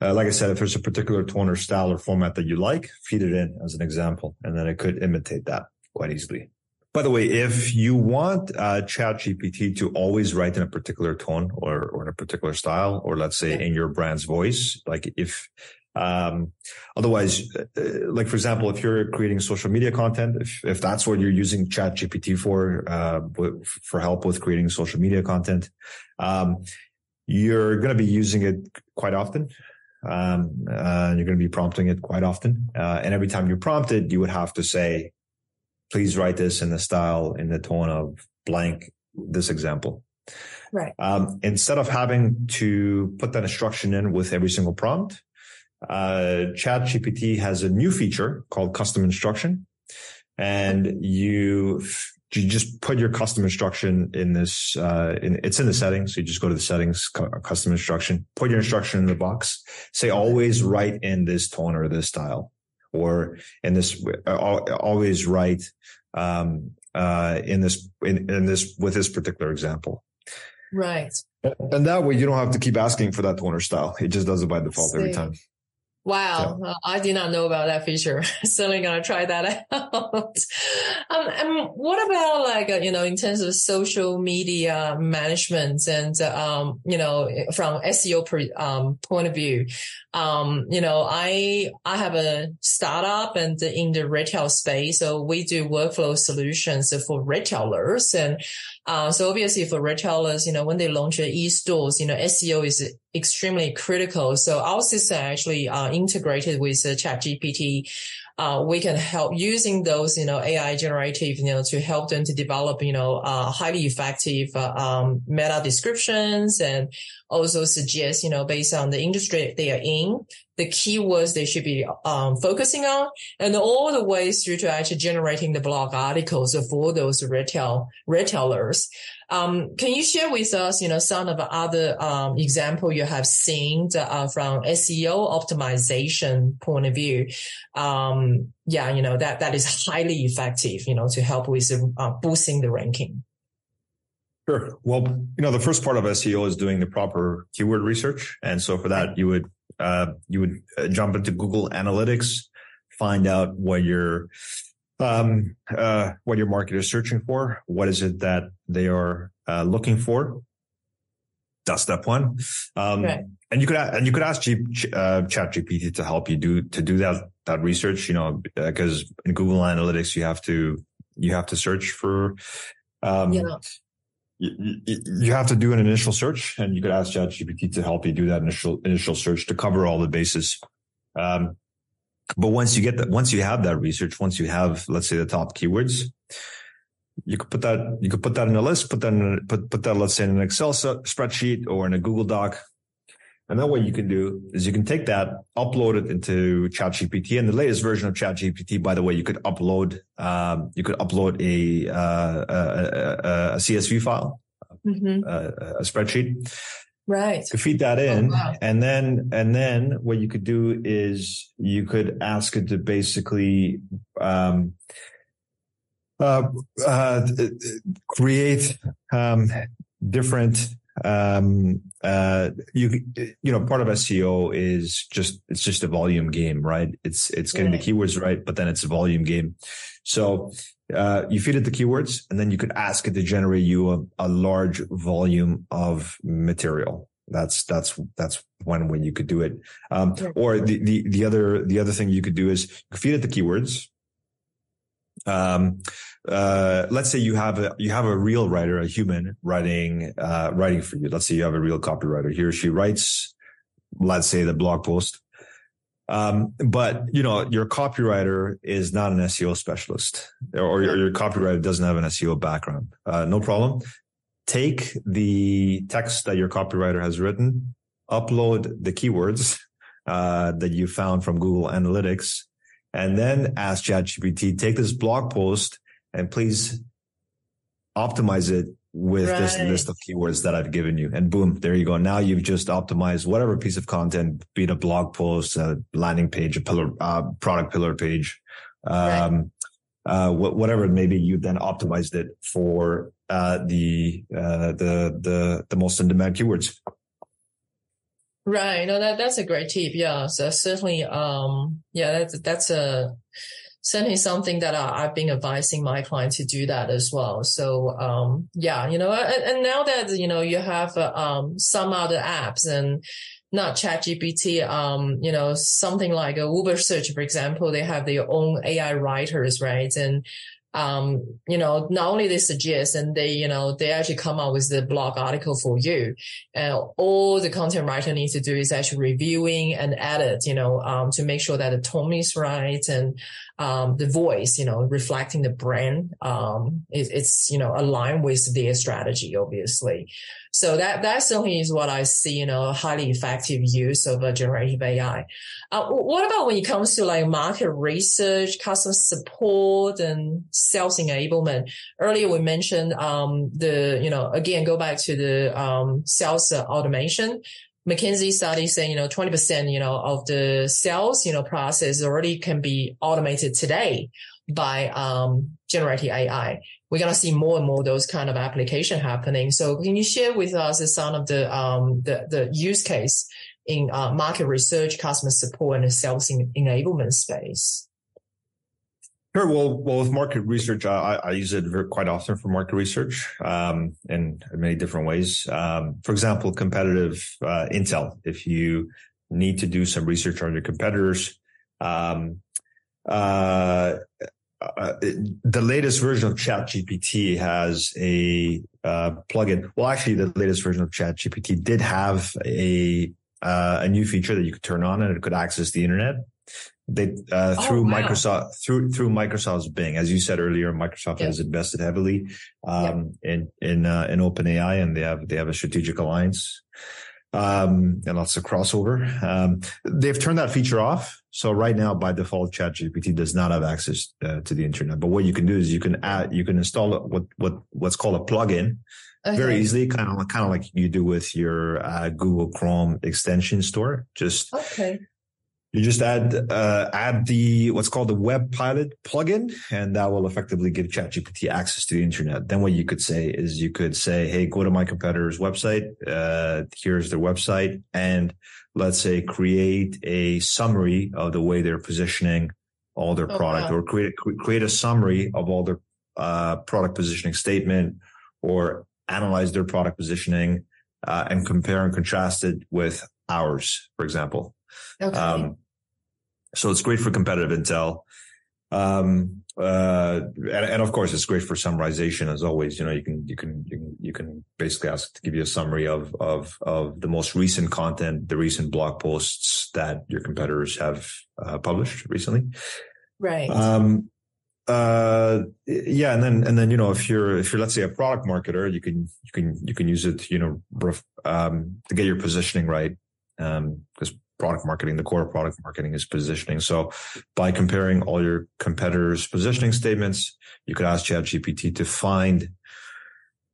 right. uh, like I said, if there's a particular tone or style or format that you like, feed it in as an example, and then it could imitate that quite easily. By the way, if you want uh, ChatGPT to always write in a particular tone or, or in a particular style, or let's say yeah. in your brand's voice, like if um, otherwise, uh, like for example, if you're creating social media content, if, if that's what you're using chat GPT for, uh, for help with creating social media content, um, you're going to be using it quite often. Um, uh, you're going to be prompting it quite often. Uh, and every time you prompt it, you would have to say, please write this in the style, in the tone of blank, this example. Right. Um, instead of having to put that instruction in with every single prompt, uh, ChatGPT has a new feature called custom instruction. And you, you just put your custom instruction in this, uh, in, it's in the settings. So you just go to the settings, custom instruction, put your instruction in the box, say always write in this tone or this style, or in this, uh, always write, um, uh, in this, in, in this, with this particular example. Right. And that way you don't have to keep asking for that tone or style. It just does it by default every time. Wow, uh, I did not know about that feature. Certainly gonna try that out. um, and what about like uh, you know in terms of social media management and um, you know from SEO per, um, point of view, um, you know I I have a startup and in the retail space, so we do workflow solutions for retailers and uh, so obviously for retailers, you know, when they launch e-stores, you know, SEO is extremely critical. So our system actually uh, integrated with uh, ChatGPT. Uh, we can help using those, you know, AI generative, you know, to help them to develop, you know, uh, highly effective uh, um, meta descriptions and also suggest, you know, based on the industry they are in, the keywords they should be um, focusing on, and all the ways through to actually generating the blog articles for those retail retailers. Um, can you share with us, you know, some of the other um, example you have seen uh, from SEO optimization point of view? Um, yeah, you know that that is highly effective, you know, to help with uh, boosting the ranking. Sure. Well, you know, the first part of SEO is doing the proper keyword research, and so for that, you would uh, you would uh, jump into Google Analytics, find out what your um, uh, what your market is searching for. What is it that they are uh, looking for? That's step one. Um, right. And you could and you could ask G, uh, ChatGPT to help you do to do that that research. You know, because in Google Analytics you have to you have to search for um, yeah you, you have to do an initial search and you could ask ChatGPT to help you do that initial initial search to cover all the bases. Um, but once you get that, once you have that research, once you have, let's say the top keywords, you could put that, you could put that in a list, put that in, a, put, put that, let's say in an Excel spreadsheet or in a Google Doc. And then what you can do is you can take that, upload it into ChatGPT. And the latest version of ChatGPT, by the way, you could upload, um, you could upload a, uh, a, a, CSV file, mm-hmm. a, a spreadsheet. Right. You feed that in. Oh, wow. And then, and then what you could do is you could ask it to basically, um, uh, uh, create, um, different um uh you you know part of seo is just it's just a volume game right? It's it's getting the keywords right but then it's a volume game. So uh you feed it the keywords and then you could ask it to generate you a, a large volume of material. That's that's that's one way you could do it. Um or the the the other the other thing you could do is feed it the keywords. Um uh, let's say you have a you have a real writer, a human writing uh, writing for you. Let's say you have a real copywriter. He or she writes, let's say the blog post. Um, but you know, your copywriter is not an SEO specialist, or your, your copywriter doesn't have an SEO background. Uh, no problem. Take the text that your copywriter has written, upload the keywords uh, that you found from Google Analytics, and then ask ChatGPT, take this blog post and please optimize it with right. this list of keywords that I've given you. And boom, there you go. Now you've just optimized whatever piece of content, be it a blog post, a landing page, a pillar, uh, product pillar page, um, right. uh, whatever it may be, you then optimized it for uh, the uh, the the the most in demand keywords. Right. No, that that's a great tip. Yeah. So certainly, um, yeah, that's that's a certainly something that I, have been advising my client to do that as well. So, um, yeah, you know, and, and, now that you know you have uh, um, some other apps and not ChatGPT, um, you know, something like a Ubersuggest, for example, they have their own AI writers, right? And um, you know, not only they suggest and they, you know, they actually come up with the blog article for you. And all the content writer needs to do is actually reviewing and edit, you know, um, to make sure that the tone is right and um, the voice, you know, reflecting the brand, um, it, it's, you know, aligned with their strategy, obviously. So that, that certainly is what I see, you know, highly effective use of a generative AI. Uh, what about when it comes to like market research, customer support and sales enablement? Earlier we mentioned, um, the, you know, again, go back to the, um, sales automation. McKinsey study saying, you know, 20%, you know, of the sales, you know, process already can be automated today by, um, generative AI. We're going to see more and more those kind of application happening. So can you share with us some of the, um, the, the use case in uh, market research, customer support and sales enablement space? Sure. Well, well, with market research, I, I use it quite often for market research um, in many different ways. Um, for example, competitive uh, intel. If you need to do some research on your competitors, um, uh, uh, the latest version of ChatGPT has a uh, plugin. Well, actually, the latest version of ChatGPT did have a uh, a new feature that you could turn on and it could access the internet they uh, oh, through wow. Microsoft through through Microsoft's Bing, as you said earlier, Microsoft has invested heavily um, yep. in in uh, in OpenAI, and they have they have a strategic alliance um, and lots of crossover. Um, they've turned that feature off, so right now by default, ChatGPT does not have access uh, to the internet. But what you can do is you can add you can install what what what's called a plugin. Okay. Very easily, kind of kind of like you do with your uh, Google Chrome extension store. Just okay you just add uh, add the what's called the Web Pilot plugin, and that will effectively give ChatGPT access to the internet. Then what you could say is you could say, "Hey, go to my competitor's website. Uh, here's their website, and let's say create a summary of the way they're positioning all their oh, product, wow. or create create a summary of all their uh, product positioning statement, or analyze their product positioning uh, and compare and contrast it with ours, for example." Okay. Um, so it's great for competitive intel. Um, uh, and, and, of course, it's great for summarization as always. You know, you can, you can, you can, you can basically ask to give you a summary of, of, of the most recent content, the recent blog posts that your competitors have uh, published recently. Right. Um, uh, yeah. And then, and then, you know, if you're, if you're, let's say a product marketer, you can, you can, you can use it, you know, um, to get your positioning right. Um, because product marketing, the core of product marketing is positioning. So by comparing all your competitors' positioning statements, you could ask ChatGPT to find,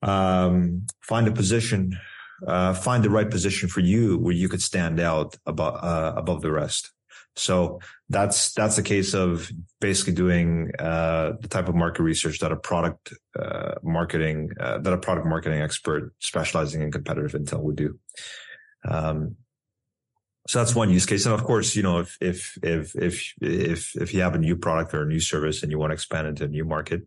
um, find a position, uh, find the right position for you where you could stand out above, uh, above the rest. So that's, that's a case of basically doing, uh, the type of market research that a product, uh, marketing, uh, that a product marketing expert specializing in competitive intel would do. Um, so that's one use case. And of course, you know, if, if, if, if, if, if you have a new product or a new service and you want to expand into a new market,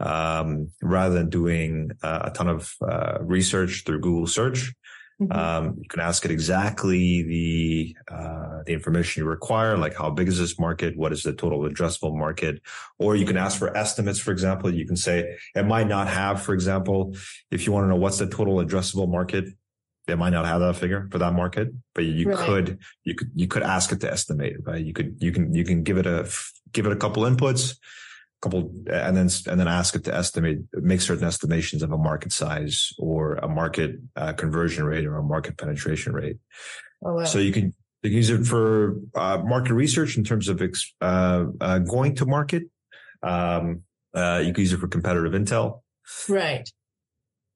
um, rather than doing uh, a ton of uh, research through Google search, mm-hmm. um, you can ask it exactly the, uh, the information you require, like how big is this market? What is the total addressable market? Or you can ask for estimates. For example, you can say it might not have, for example, if you want to know what's the total addressable market, they might not have that figure for that market, but you right. could, you could, you could ask it to estimate, right? You could, you can, you can give it a, give it a couple inputs, couple, and then, and then ask it to estimate, make certain estimations of a market size or a market uh, conversion rate or a market penetration rate. Oh, wow. So you can, you can use it for uh, market research in terms of uh, uh, going to market. Um, uh, you can use it for competitive intel. Right.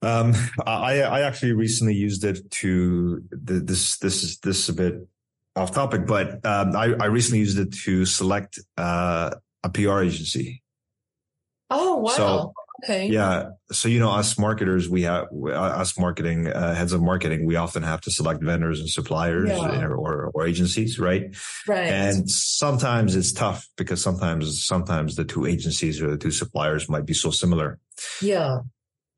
Um, I, I actually recently used it to this, this is, this is a bit off topic, but, um, I, I recently used it to select, uh, a PR agency. Oh wow. So, okay. Yeah. So you know, us marketers, we have us marketing uh, heads of marketing. We often have to select vendors and suppliers yeah. or, or agencies, right? Right. And sometimes it's tough because sometimes sometimes the two agencies or the two suppliers might be so similar. Yeah.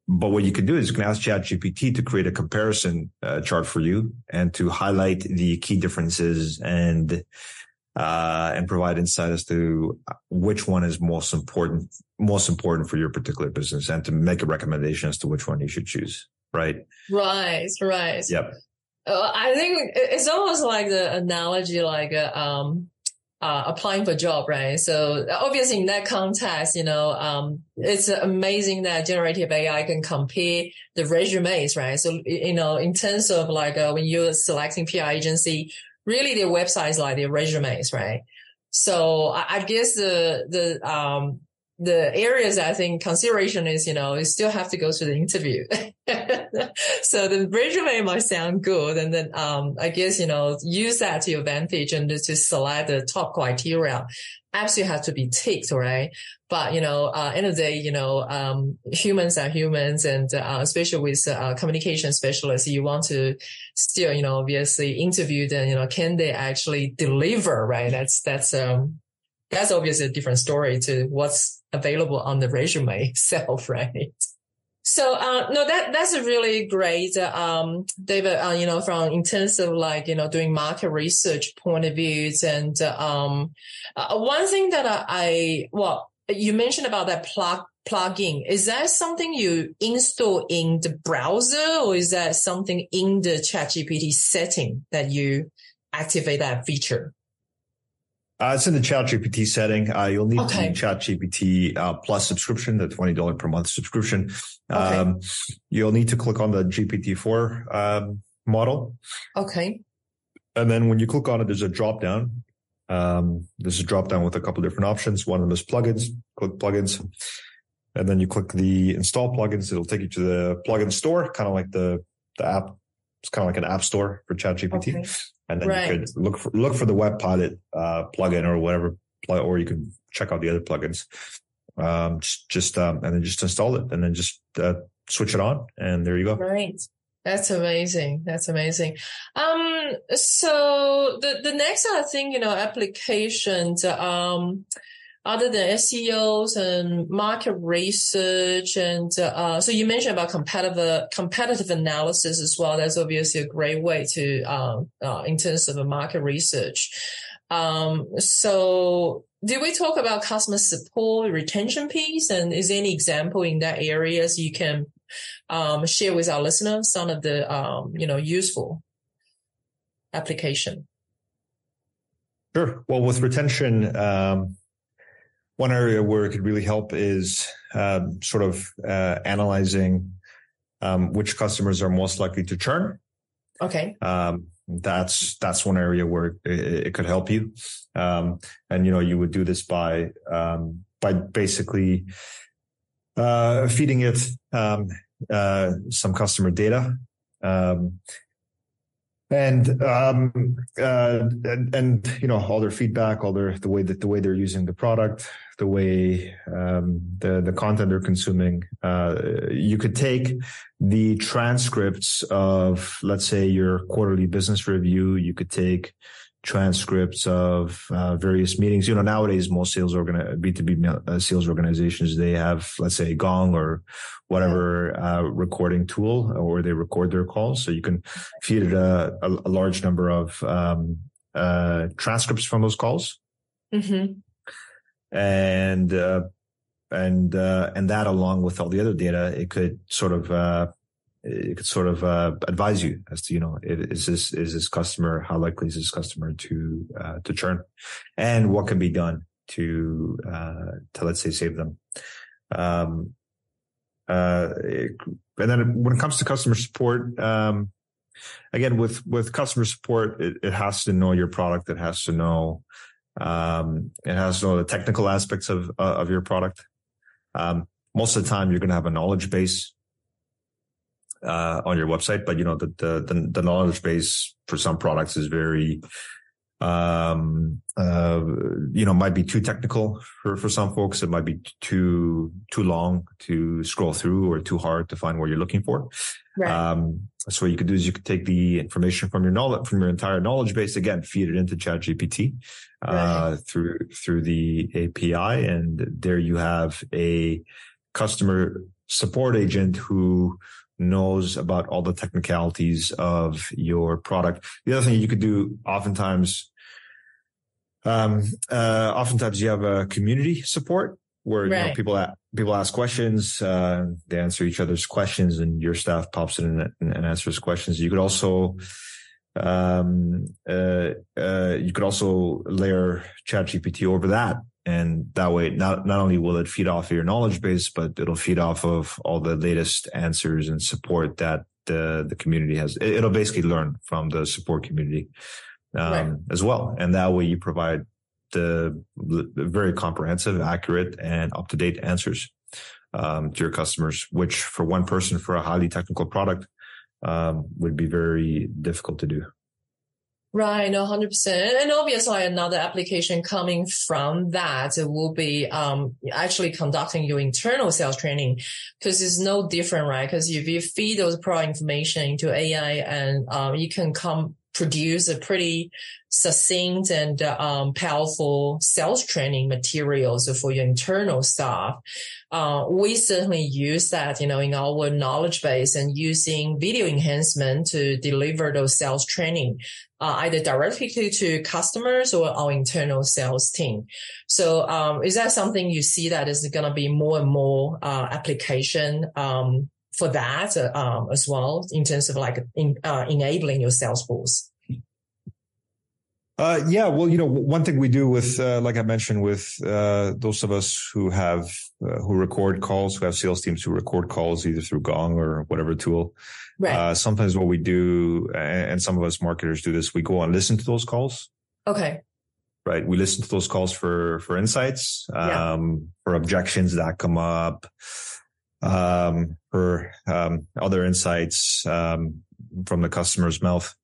But what you can do is you can ask ChatGPT to create a comparison uh, chart for you and to highlight the key differences and uh, and provide insight as to which one is most important, most important for your particular business, and to make a recommendation as to which one you should choose. Right. Right. Right. Yep. Uh, I think it's almost like the analogy, like uh, um, uh, applying for a job, right? So obviously in that context, you know, um, it's amazing that generative AI can compare the resumes, right? So, you know, in terms of like, uh, when you're selecting PR agency, really their websites like their resumes, right? So I, I guess the, the, um, the areas I think consideration is, you know, you still have to go to the interview. so the resume might sound good. And then, um, I guess, you know, use that to your advantage and to select the top criteria absolutely have to be ticked, right? But, you know, uh, end of the day, you know, um, humans are humans and, uh, especially with, uh, communication specialists, you want to still, you know, obviously interview them, you know, can they actually deliver, right? That's, that's, um, that's obviously a different story to what's available on the resume itself, right? So, uh, no, that, that's a really great, um, David, uh, you know, from in terms of like, you know, doing market research point of views. And, um, uh, one thing that I, I, well, you mentioned about that plug, plugin. Is that something you install in the browser or is that something in the ChatGPT setting that you activate that feature? Uh, it's in the ChatGPT setting. Uh, you'll need okay. the ChatGPT uh, Plus subscription, the twenty dollar per month subscription. Okay. Um, you'll need to click on the GPT four um, model. Okay. And then when you click on it, there's a drop down. Um, there's a drop down with a couple different options. One of them is plugins. Click plugins, and then you click the install plugins. It'll take you to the plugin store, kind of like the the app. It's kind of like an app store for ChatGPT. Okay and then right. you could look for look for the web pilot uh, plugin or whatever, or you can check out the other plugins. Um, just, just um, and then just install it, and then just uh, switch it on, and there you go. Right. That's amazing. That's amazing. Um, so the, the next, I think, you know, applications, um, other than SEOs and market research. And uh, so you mentioned about competitive competitive analysis as well. That's obviously a great way to um, uh, in terms of market research. Um, so did we talk about customer support retention piece? And is there any example in that areas you can um, share with our listeners some of the um, you know useful application? Sure. Well, with retention, um, one area where it could really help is um, sort of uh, analyzing um, which customers are most likely to churn. Okay. Um, that's that's one area where it, it could help you, um, and you know you would do this by um, by basically uh, feeding it um, uh, some customer data. And um uh and, and you know all their feedback all their the way that the way they're using the product the way um the the content they're consuming uh you could take the transcripts of let's say your quarterly business review. You could take transcripts of uh, various meetings. You know, nowadays most sales organ B2B uh, sales organizations, they have, let's say Gong or whatever uh, recording tool or they record their calls. So you can feed it a, a, a large number of um, uh, transcripts from those calls. Mm-hmm. And, uh, and, uh, and that along with all the other data, it could sort of, it could sort of uh, advise you as to you know is this is this customer how likely is this customer to uh, to churn, and what can be done to uh, to let's say save them. Um, uh, and then when it comes to customer support, um, again with with customer support, it, it, has to know your product. It has to know um, it has to know the technical aspects of uh, of your product. Um, most of the time, you're going to have a knowledge base uh, on your website, but you know the, the, the the knowledge base for some products is very um, uh, you know, might be too technical for, for some folks. It might be too, too long to scroll through or too hard to find what you're looking for. Right. Um, so what you could do is you could take the information from your knowledge, from your entire knowledge base, again, feed it into ChatGPT, uh, right. through, through the API. And there you have a customer support agent who knows about all the technicalities of your product. The other thing you could do oftentimes, um, uh, oftentimes you have a community support where right. you know, people people ask questions, uh, they answer each other's questions, and your staff pops in and, and answers questions. You could also um, uh, uh, you could also layer ChatGPT over that and that way, not, not only will it feed off of your knowledge base, but it'll feed off of all the latest answers and support that the, the community has. It'll basically learn from the support community, um, right. as well. And that way you provide the, the very comprehensive, accurate and up to date answers, um, to your customers, which for one person for a highly technical product, um, would be very difficult to do. Right, no, hundred percent. And obviously, another application coming from that will be um, actually conducting your internal sales training because it's no different, right? Because if you feed those product information into AI, and um, you can come produce a pretty succinct and um, powerful sales training materials for your internal staff. Uh, we certainly use that, you know, in our knowledge base and using video enhancement to deliver those sales training, uh, either directly to customers or our internal sales team. So, um, is that something you see that is going to be more and more uh, application um, for that um, as well in terms of like in, uh, enabling your sales force? Uh, yeah, well, you know, one thing we do with, uh, like I mentioned, with uh, those of us who have uh, who record calls, who have sales teams who record calls either through Gong or whatever tool. Right. Uh, sometimes what we do, and some of us marketers do this, we go and listen to those calls. Okay. Right. We listen to those calls for for insights, um, yeah. for objections that come up, um, for um, other insights um, from the customer's mouth.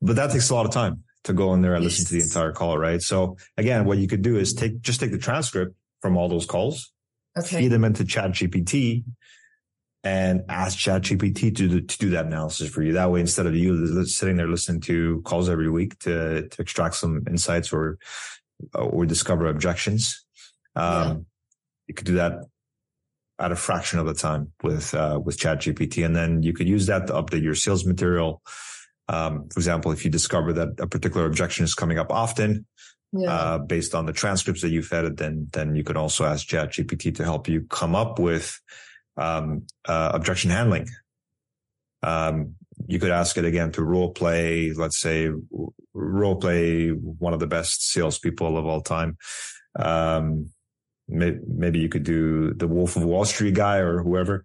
But that takes a lot of time to go in there and listen to the entire call, right? So again, what you could do is take just take the transcript from all those calls, okay. feed them into Chat GPT, and ask Chat GPT to, to do that analysis for you. That way, instead of you sitting there listening to calls every week to to extract some insights or or discover objections, um, yeah. you could do that at a fraction of the time with uh, with Chat GPT, and then you could use that to update your sales material um, for example, if you discover that a particular objection is coming up often, yeah. uh, based on the transcripts that you fed it, then then you can also ask ChatGPT to help you come up with um, uh, objection handling. Um, you could ask it again to role play, let's say, role play one of the best salespeople of all time. Um, maybe you could do the Wolf of Wall Street guy or whoever,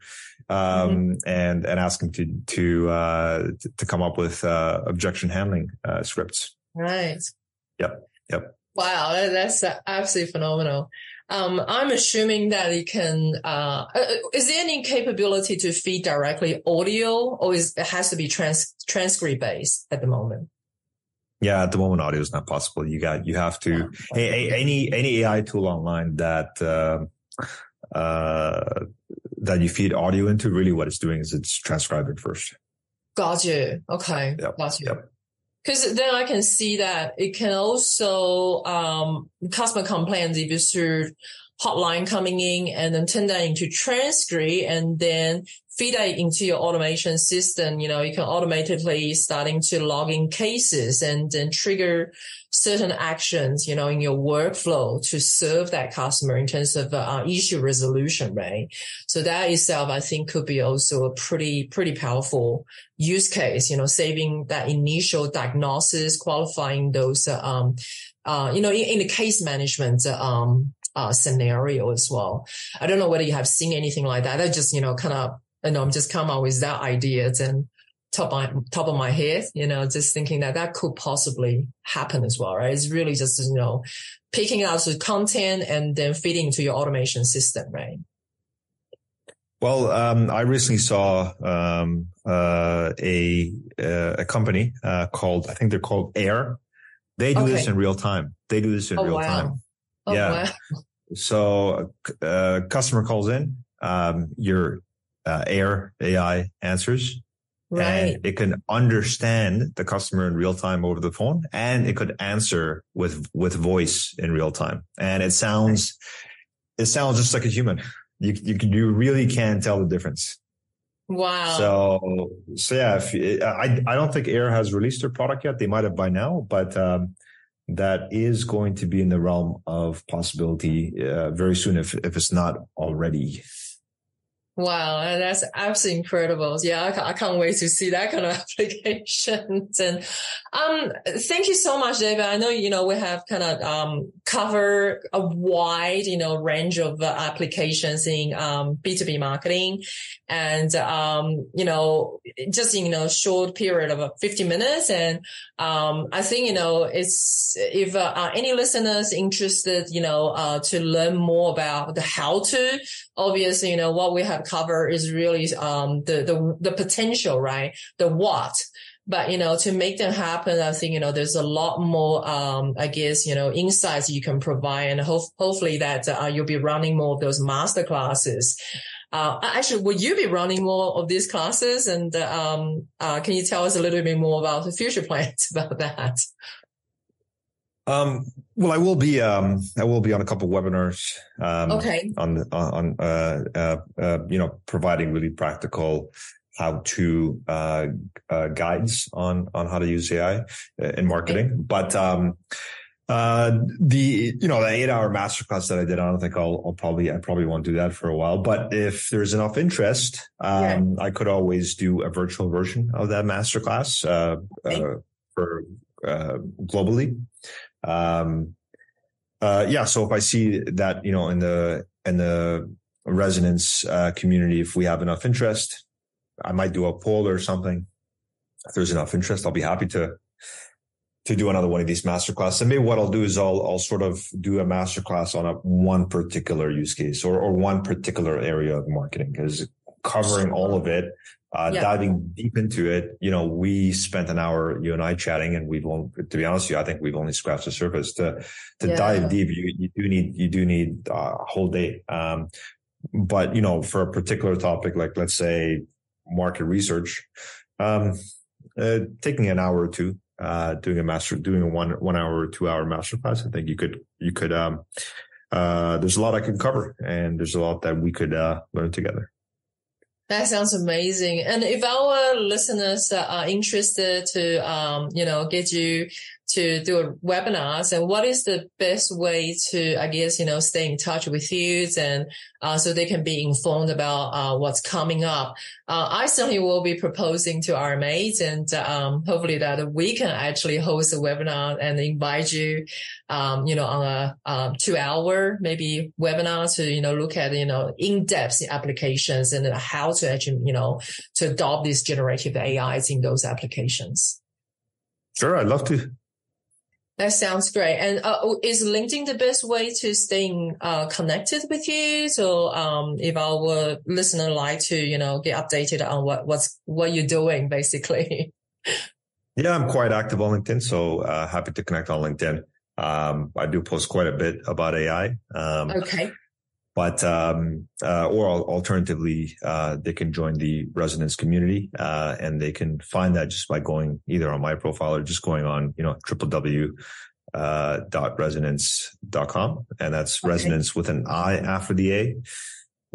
um, mm-hmm. and and ask him to to uh, to come up with uh, objection handling uh, scripts. Right. Yep. Yep. Wow, that's absolutely phenomenal. Um, I'm assuming that it can. Uh, uh, is there any capability to feed directly audio, or is it has to be trans transcript based at the moment? Yeah, at the moment, audio is not possible. You got you have to any any AI tool online that uh, uh, that you feed audio into. Really, what it's doing is it's transcribing first. Got you. Okay. Yep. Got you. Yep. Because then I can see that it can also um, customer complaints if you through hotline coming in and then turn that into transcript and then feed that into your automation system. You know, you can automatically starting to log in cases and then trigger certain actions, you know, in your workflow to serve that customer in terms of uh, issue resolution, right? So that itself, I think could be also a pretty, pretty powerful use case, you know, saving that initial diagnosis, qualifying those, uh, um, uh, you know, in, in the case management, um, uh, scenario as well. I don't know whether you have seen anything like that. I just, you know, kind of, you know, I'm just come up with that idea and top of, top of my head, you know, just thinking that that could possibly happen as well, right? It's really just, you know, picking out the content and then feeding into your automation system, right? Well, um, I recently saw um, uh, a uh, a company uh, called I think they're called Air. They do okay. this in real time. They do this in oh, real wow. time. Oh, yeah. Wow. So, uh, customer calls in, um, your uh, AIR AI answers. Right. And it can understand the customer in real time over the phone and it could answer with, with voice in real time. And it sounds, it sounds just like a human. You, you, you really can tell the difference. Wow. So, so yeah, if, I, I don't think Air has released their product yet. They might have by now, but, um, that is going to be in the realm of possibility uh, very soon if, if it's not already. Wow, that's absolutely incredible. Yeah, I, I, can't wait to see that kind of applications. And um, thank you so much, David. I know you know we have kind of um, cover a wide you know range of uh, applications in um, B two B marketing, and um, you know just in you know short period of 50 minutes. And um, I think you know it's if uh, any listeners interested, you know, uh, to learn more about the how to. Obviously, you know what we have covered is really um, the the the potential, right? The what. But you know, to make them happen, I think you know there's a lot more, um, I guess you know, insights you can provide, and ho- hopefully that uh, you'll be running more of those master classes. Uh, actually, will you be running more of these classes? And um, uh, can you tell us a little bit more about the future plans about that? Um, well, I will be, um, I will be on a couple webinars, um, okay. on, on, uh, uh, uh, you know, providing really practical how to, uh, uh, guides on, on how to use AI uh, in marketing. Okay. But, um, uh, the, you know, the eight hour masterclass that I did, I don't think I'll, I'll probably, I probably won't do that for a while, but if there's enough interest, um, yeah. I could always do a virtual version of that masterclass, uh, okay. uh for, uh, globally. Um, uh, yeah. So if I see that, you know, in the, in the Resonaince, uh, community, if we have enough interest, I might do a poll or something. If there's enough interest, I'll be happy to, to do another one of these masterclass. And maybe what I'll do is I'll, I'll sort of do a masterclass on a one particular use case or, or one particular area of marketing because covering all of it uh, yeah. diving deep into it, you know, we spent an hour, you and I chatting and we've only, to be honest with you, I think we've only scratched the surface to, to yeah. dive deep. You, you do need, you do need uh, a whole day. Um, but you know, for a particular topic, like let's say market research, um, uh, taking an hour or two, uh, doing a master, doing a one, one hour or two hour master class, I think you could, you could, um, uh, there's a lot I could cover and there's a lot that we could, uh, learn together. That sounds amazing. And if our listeners are interested to, um, you know, get you to do webinars and what is the best way to, I guess, you know, stay in touch with you and, uh, so they can be informed about, uh, what's coming up. Uh, I certainly will be proposing to our mates and, um, hopefully that we can actually host a webinar and invite you, um, you know, on a, um, two hour, maybe webinar to, you know, look at, you know, in-depth applications and how to actually, you know, to adopt these generative AIs in those applications. Sure. I'd love to. That sounds great. And uh, oh, is LinkedIn the best way to stay uh, connected with you? So, um, if our listener like to, you know, get updated on what what's what you're doing, basically. yeah, I'm quite active on LinkedIn, so uh, happy to connect on LinkedIn. Um, I do post quite a bit about AI. Um, okay. But um, uh, or alternatively, uh, they can join the Resonaince community, uh, and they can find that just by going either on my profile or just going on, you know, www uh, dot Resonaince.com. And that's okay. resonance with an I after the A.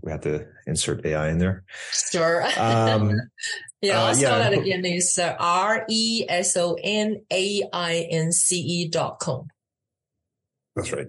We have to insert AI in there. Sure. Um, yeah, I'll uh, spell yeah. that again. Is uh, R E S O N A I N C E dot com. That's right.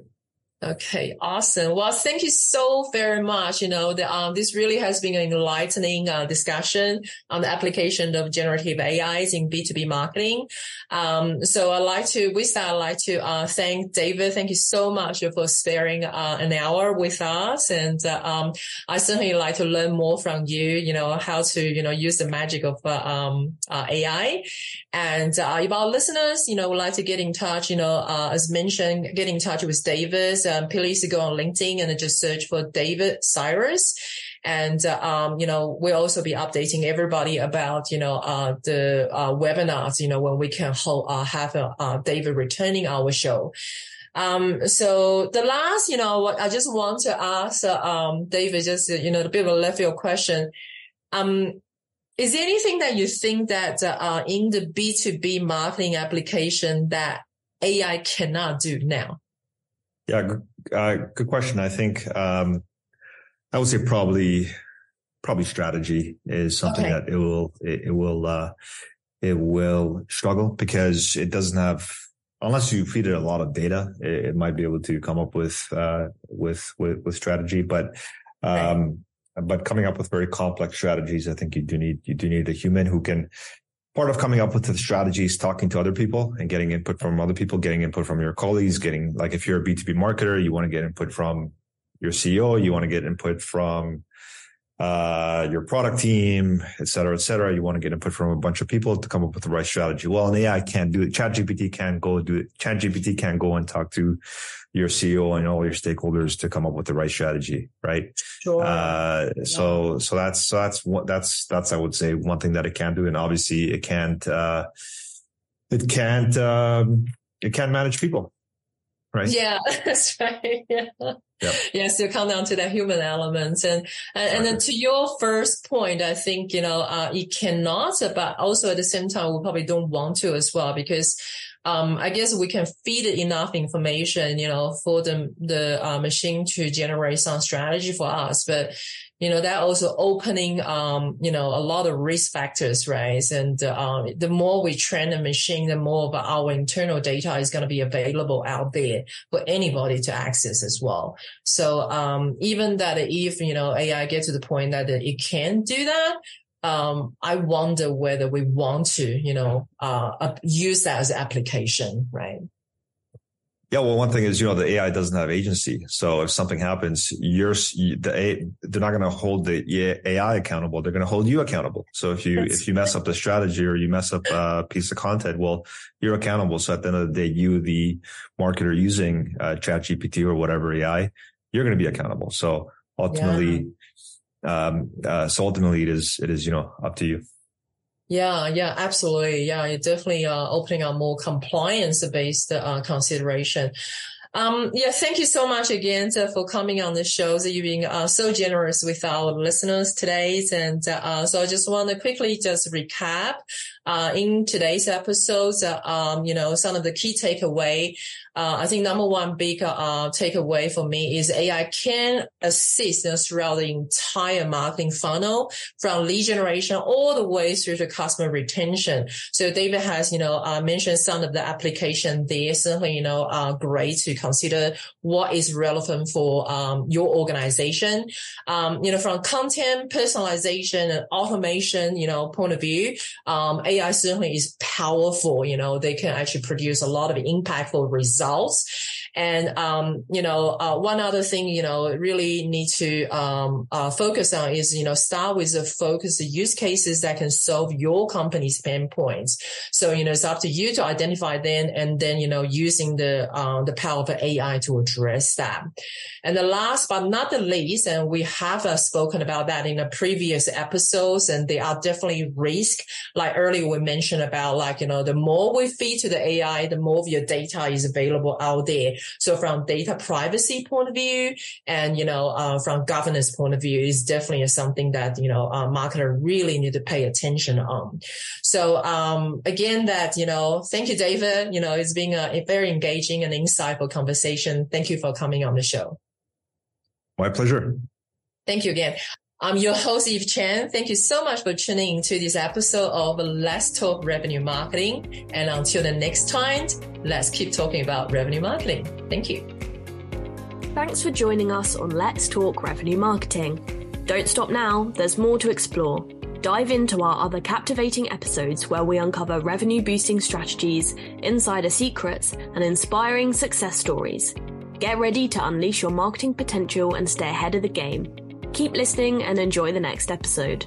Okay, awesome. Well, thank you so very much. You know, the, um, this really has been an enlightening uh, discussion on the application of generative AIs in B2B marketing. Um, so I'd like to, with that, I'd like to uh, thank David. Thank you so much for sparing uh, an hour with us. And uh, um, I certainly like to learn more from you, you know, how to, you know, use the magic of uh, um, uh, AI. And if our listeners, you know, would like to get in touch, you know, as mentioned, get in touch with David um, please go on LinkedIn and just search for David Cyrus. And, uh, um, you know, we'll also be updating everybody about, you know, uh, the, uh, webinars, you know, when we can hold, uh, have, uh, David returning our show. Um, so the last, you know, what I just want to ask, uh, um, David, just, you know, a bit of a left field question. Um, is there anything that you think that, uh, in the B2B marketing application that AI cannot do now? Yeah, uh, good question. I think, um, I would say probably, probably strategy is something okay. that it will, it, it will, uh, it will struggle because it doesn't have unless you feed it a lot of data, it, it might be able to come up with uh, with, with with strategy. But um, right. but coming up with very complex strategies, I think you do need you do need a human who can. Part of coming up with the strategies, talking to other people and getting input from other people, getting input from your colleagues, getting like if you're a B2B marketer, you want to get input from your CEO, you want to get input from uh, your product team, et cetera, et cetera. You want to get input from a bunch of people to come up with the right strategy. Well, an AI can't do it. ChatGPT can't go do it. ChatGPT can't go and talk to your CEO and all your stakeholders to come up with the right strategy, right? Sure. Uh, yeah. so, so that's, so that's what, that's, that's, I would say one thing that it can do. And obviously it can't, uh, it can't, um, it can't manage people right? Yeah, that's right. Yeah. Yep. Yeah. So come down to the human elements and, and, and, then to your first point, I think, you know, uh, it cannot, but also at the same time, we probably don't want to as well because, um, I guess we can feed it enough information, you know, for the, the uh, machine to generate some strategy for us. But you know, that also opening, um, you know, a lot of risk factors, right? And, um, the more we train the machine, the more of our internal data is going to be available out there for anybody to access as well. So, um, even that if, you know, AI get to the point that it can do that, um, I wonder whether we want to, you know, uh, use that as an application, right? Yeah, well, one thing is, you know, the AI doesn't have agency. So if something happens, you're the A, they're not going to hold the AI accountable. They're going to hold you accountable. So if you That's if you mess up the strategy or you mess up a piece of content, well, you're accountable. So at the end of the day, you, the marketer using uh, Chat GPT or whatever AI, you're going to be accountable. So ultimately, yeah. Um, uh, so ultimately, it is it is you know up to you. Yeah, yeah, absolutely. Yeah, you're definitely uh, opening up more compliance based uh, consideration. Um, yeah, thank you so much again for coming on the show. So you being uh, so generous with our listeners today. And uh, so I just want to quickly just recap uh, in today's episodes, uh, um, you know, some of the key takeaway. Uh, I think number one big uh, takeaway for me is AI can assist us throughout the entire marketing funnel from lead generation all the way through to customer retention. So David has, you know, mentioned some of the application there. Certainly, you know, uh, great to consider what is relevant for um, your organization. Um, you know, from content personalization and automation, you know, point of view, um, AI AI certainly is powerful. You know, they can actually produce a lot of impactful results. And, um, you know, uh, one other thing, you know, really need to, um, uh, focus on is, you know, start with the focus, the use cases that can solve your company's pain points. So, you know, it's up to you to identify them and then, you know, using the, uh, the power of AI to address that. And the last but not the least, and we have uh, spoken about that in the previous episodes, and they are definitely risk. Like earlier we mentioned about like, you know, the more we feed to the AI, the more of your data is available out there. So from data privacy point of view and, you know, uh, from governance point of view is definitely something that, you know, uh, marketer really need to pay attention on. So, um, again, that, you know, thank you, David. You know, it's been a, a very engaging and insightful conversation. Thank you for coming on the show. My pleasure. Thank you again. I'm your host, Eve Chen. Thank you so much for tuning into this episode of Let's Talk Revenue Marketing. And until the next time, let's keep talking about revenue marketing. Thank you. Thanks for joining us on Let's Talk Revenue Marketing. Don't stop now, there's more to explore. Dive into our other captivating episodes where we uncover revenue boosting strategies, insider secrets, and inspiring success stories. Get ready to unleash your marketing potential and stay ahead of the game. Keep listening and enjoy the next episode.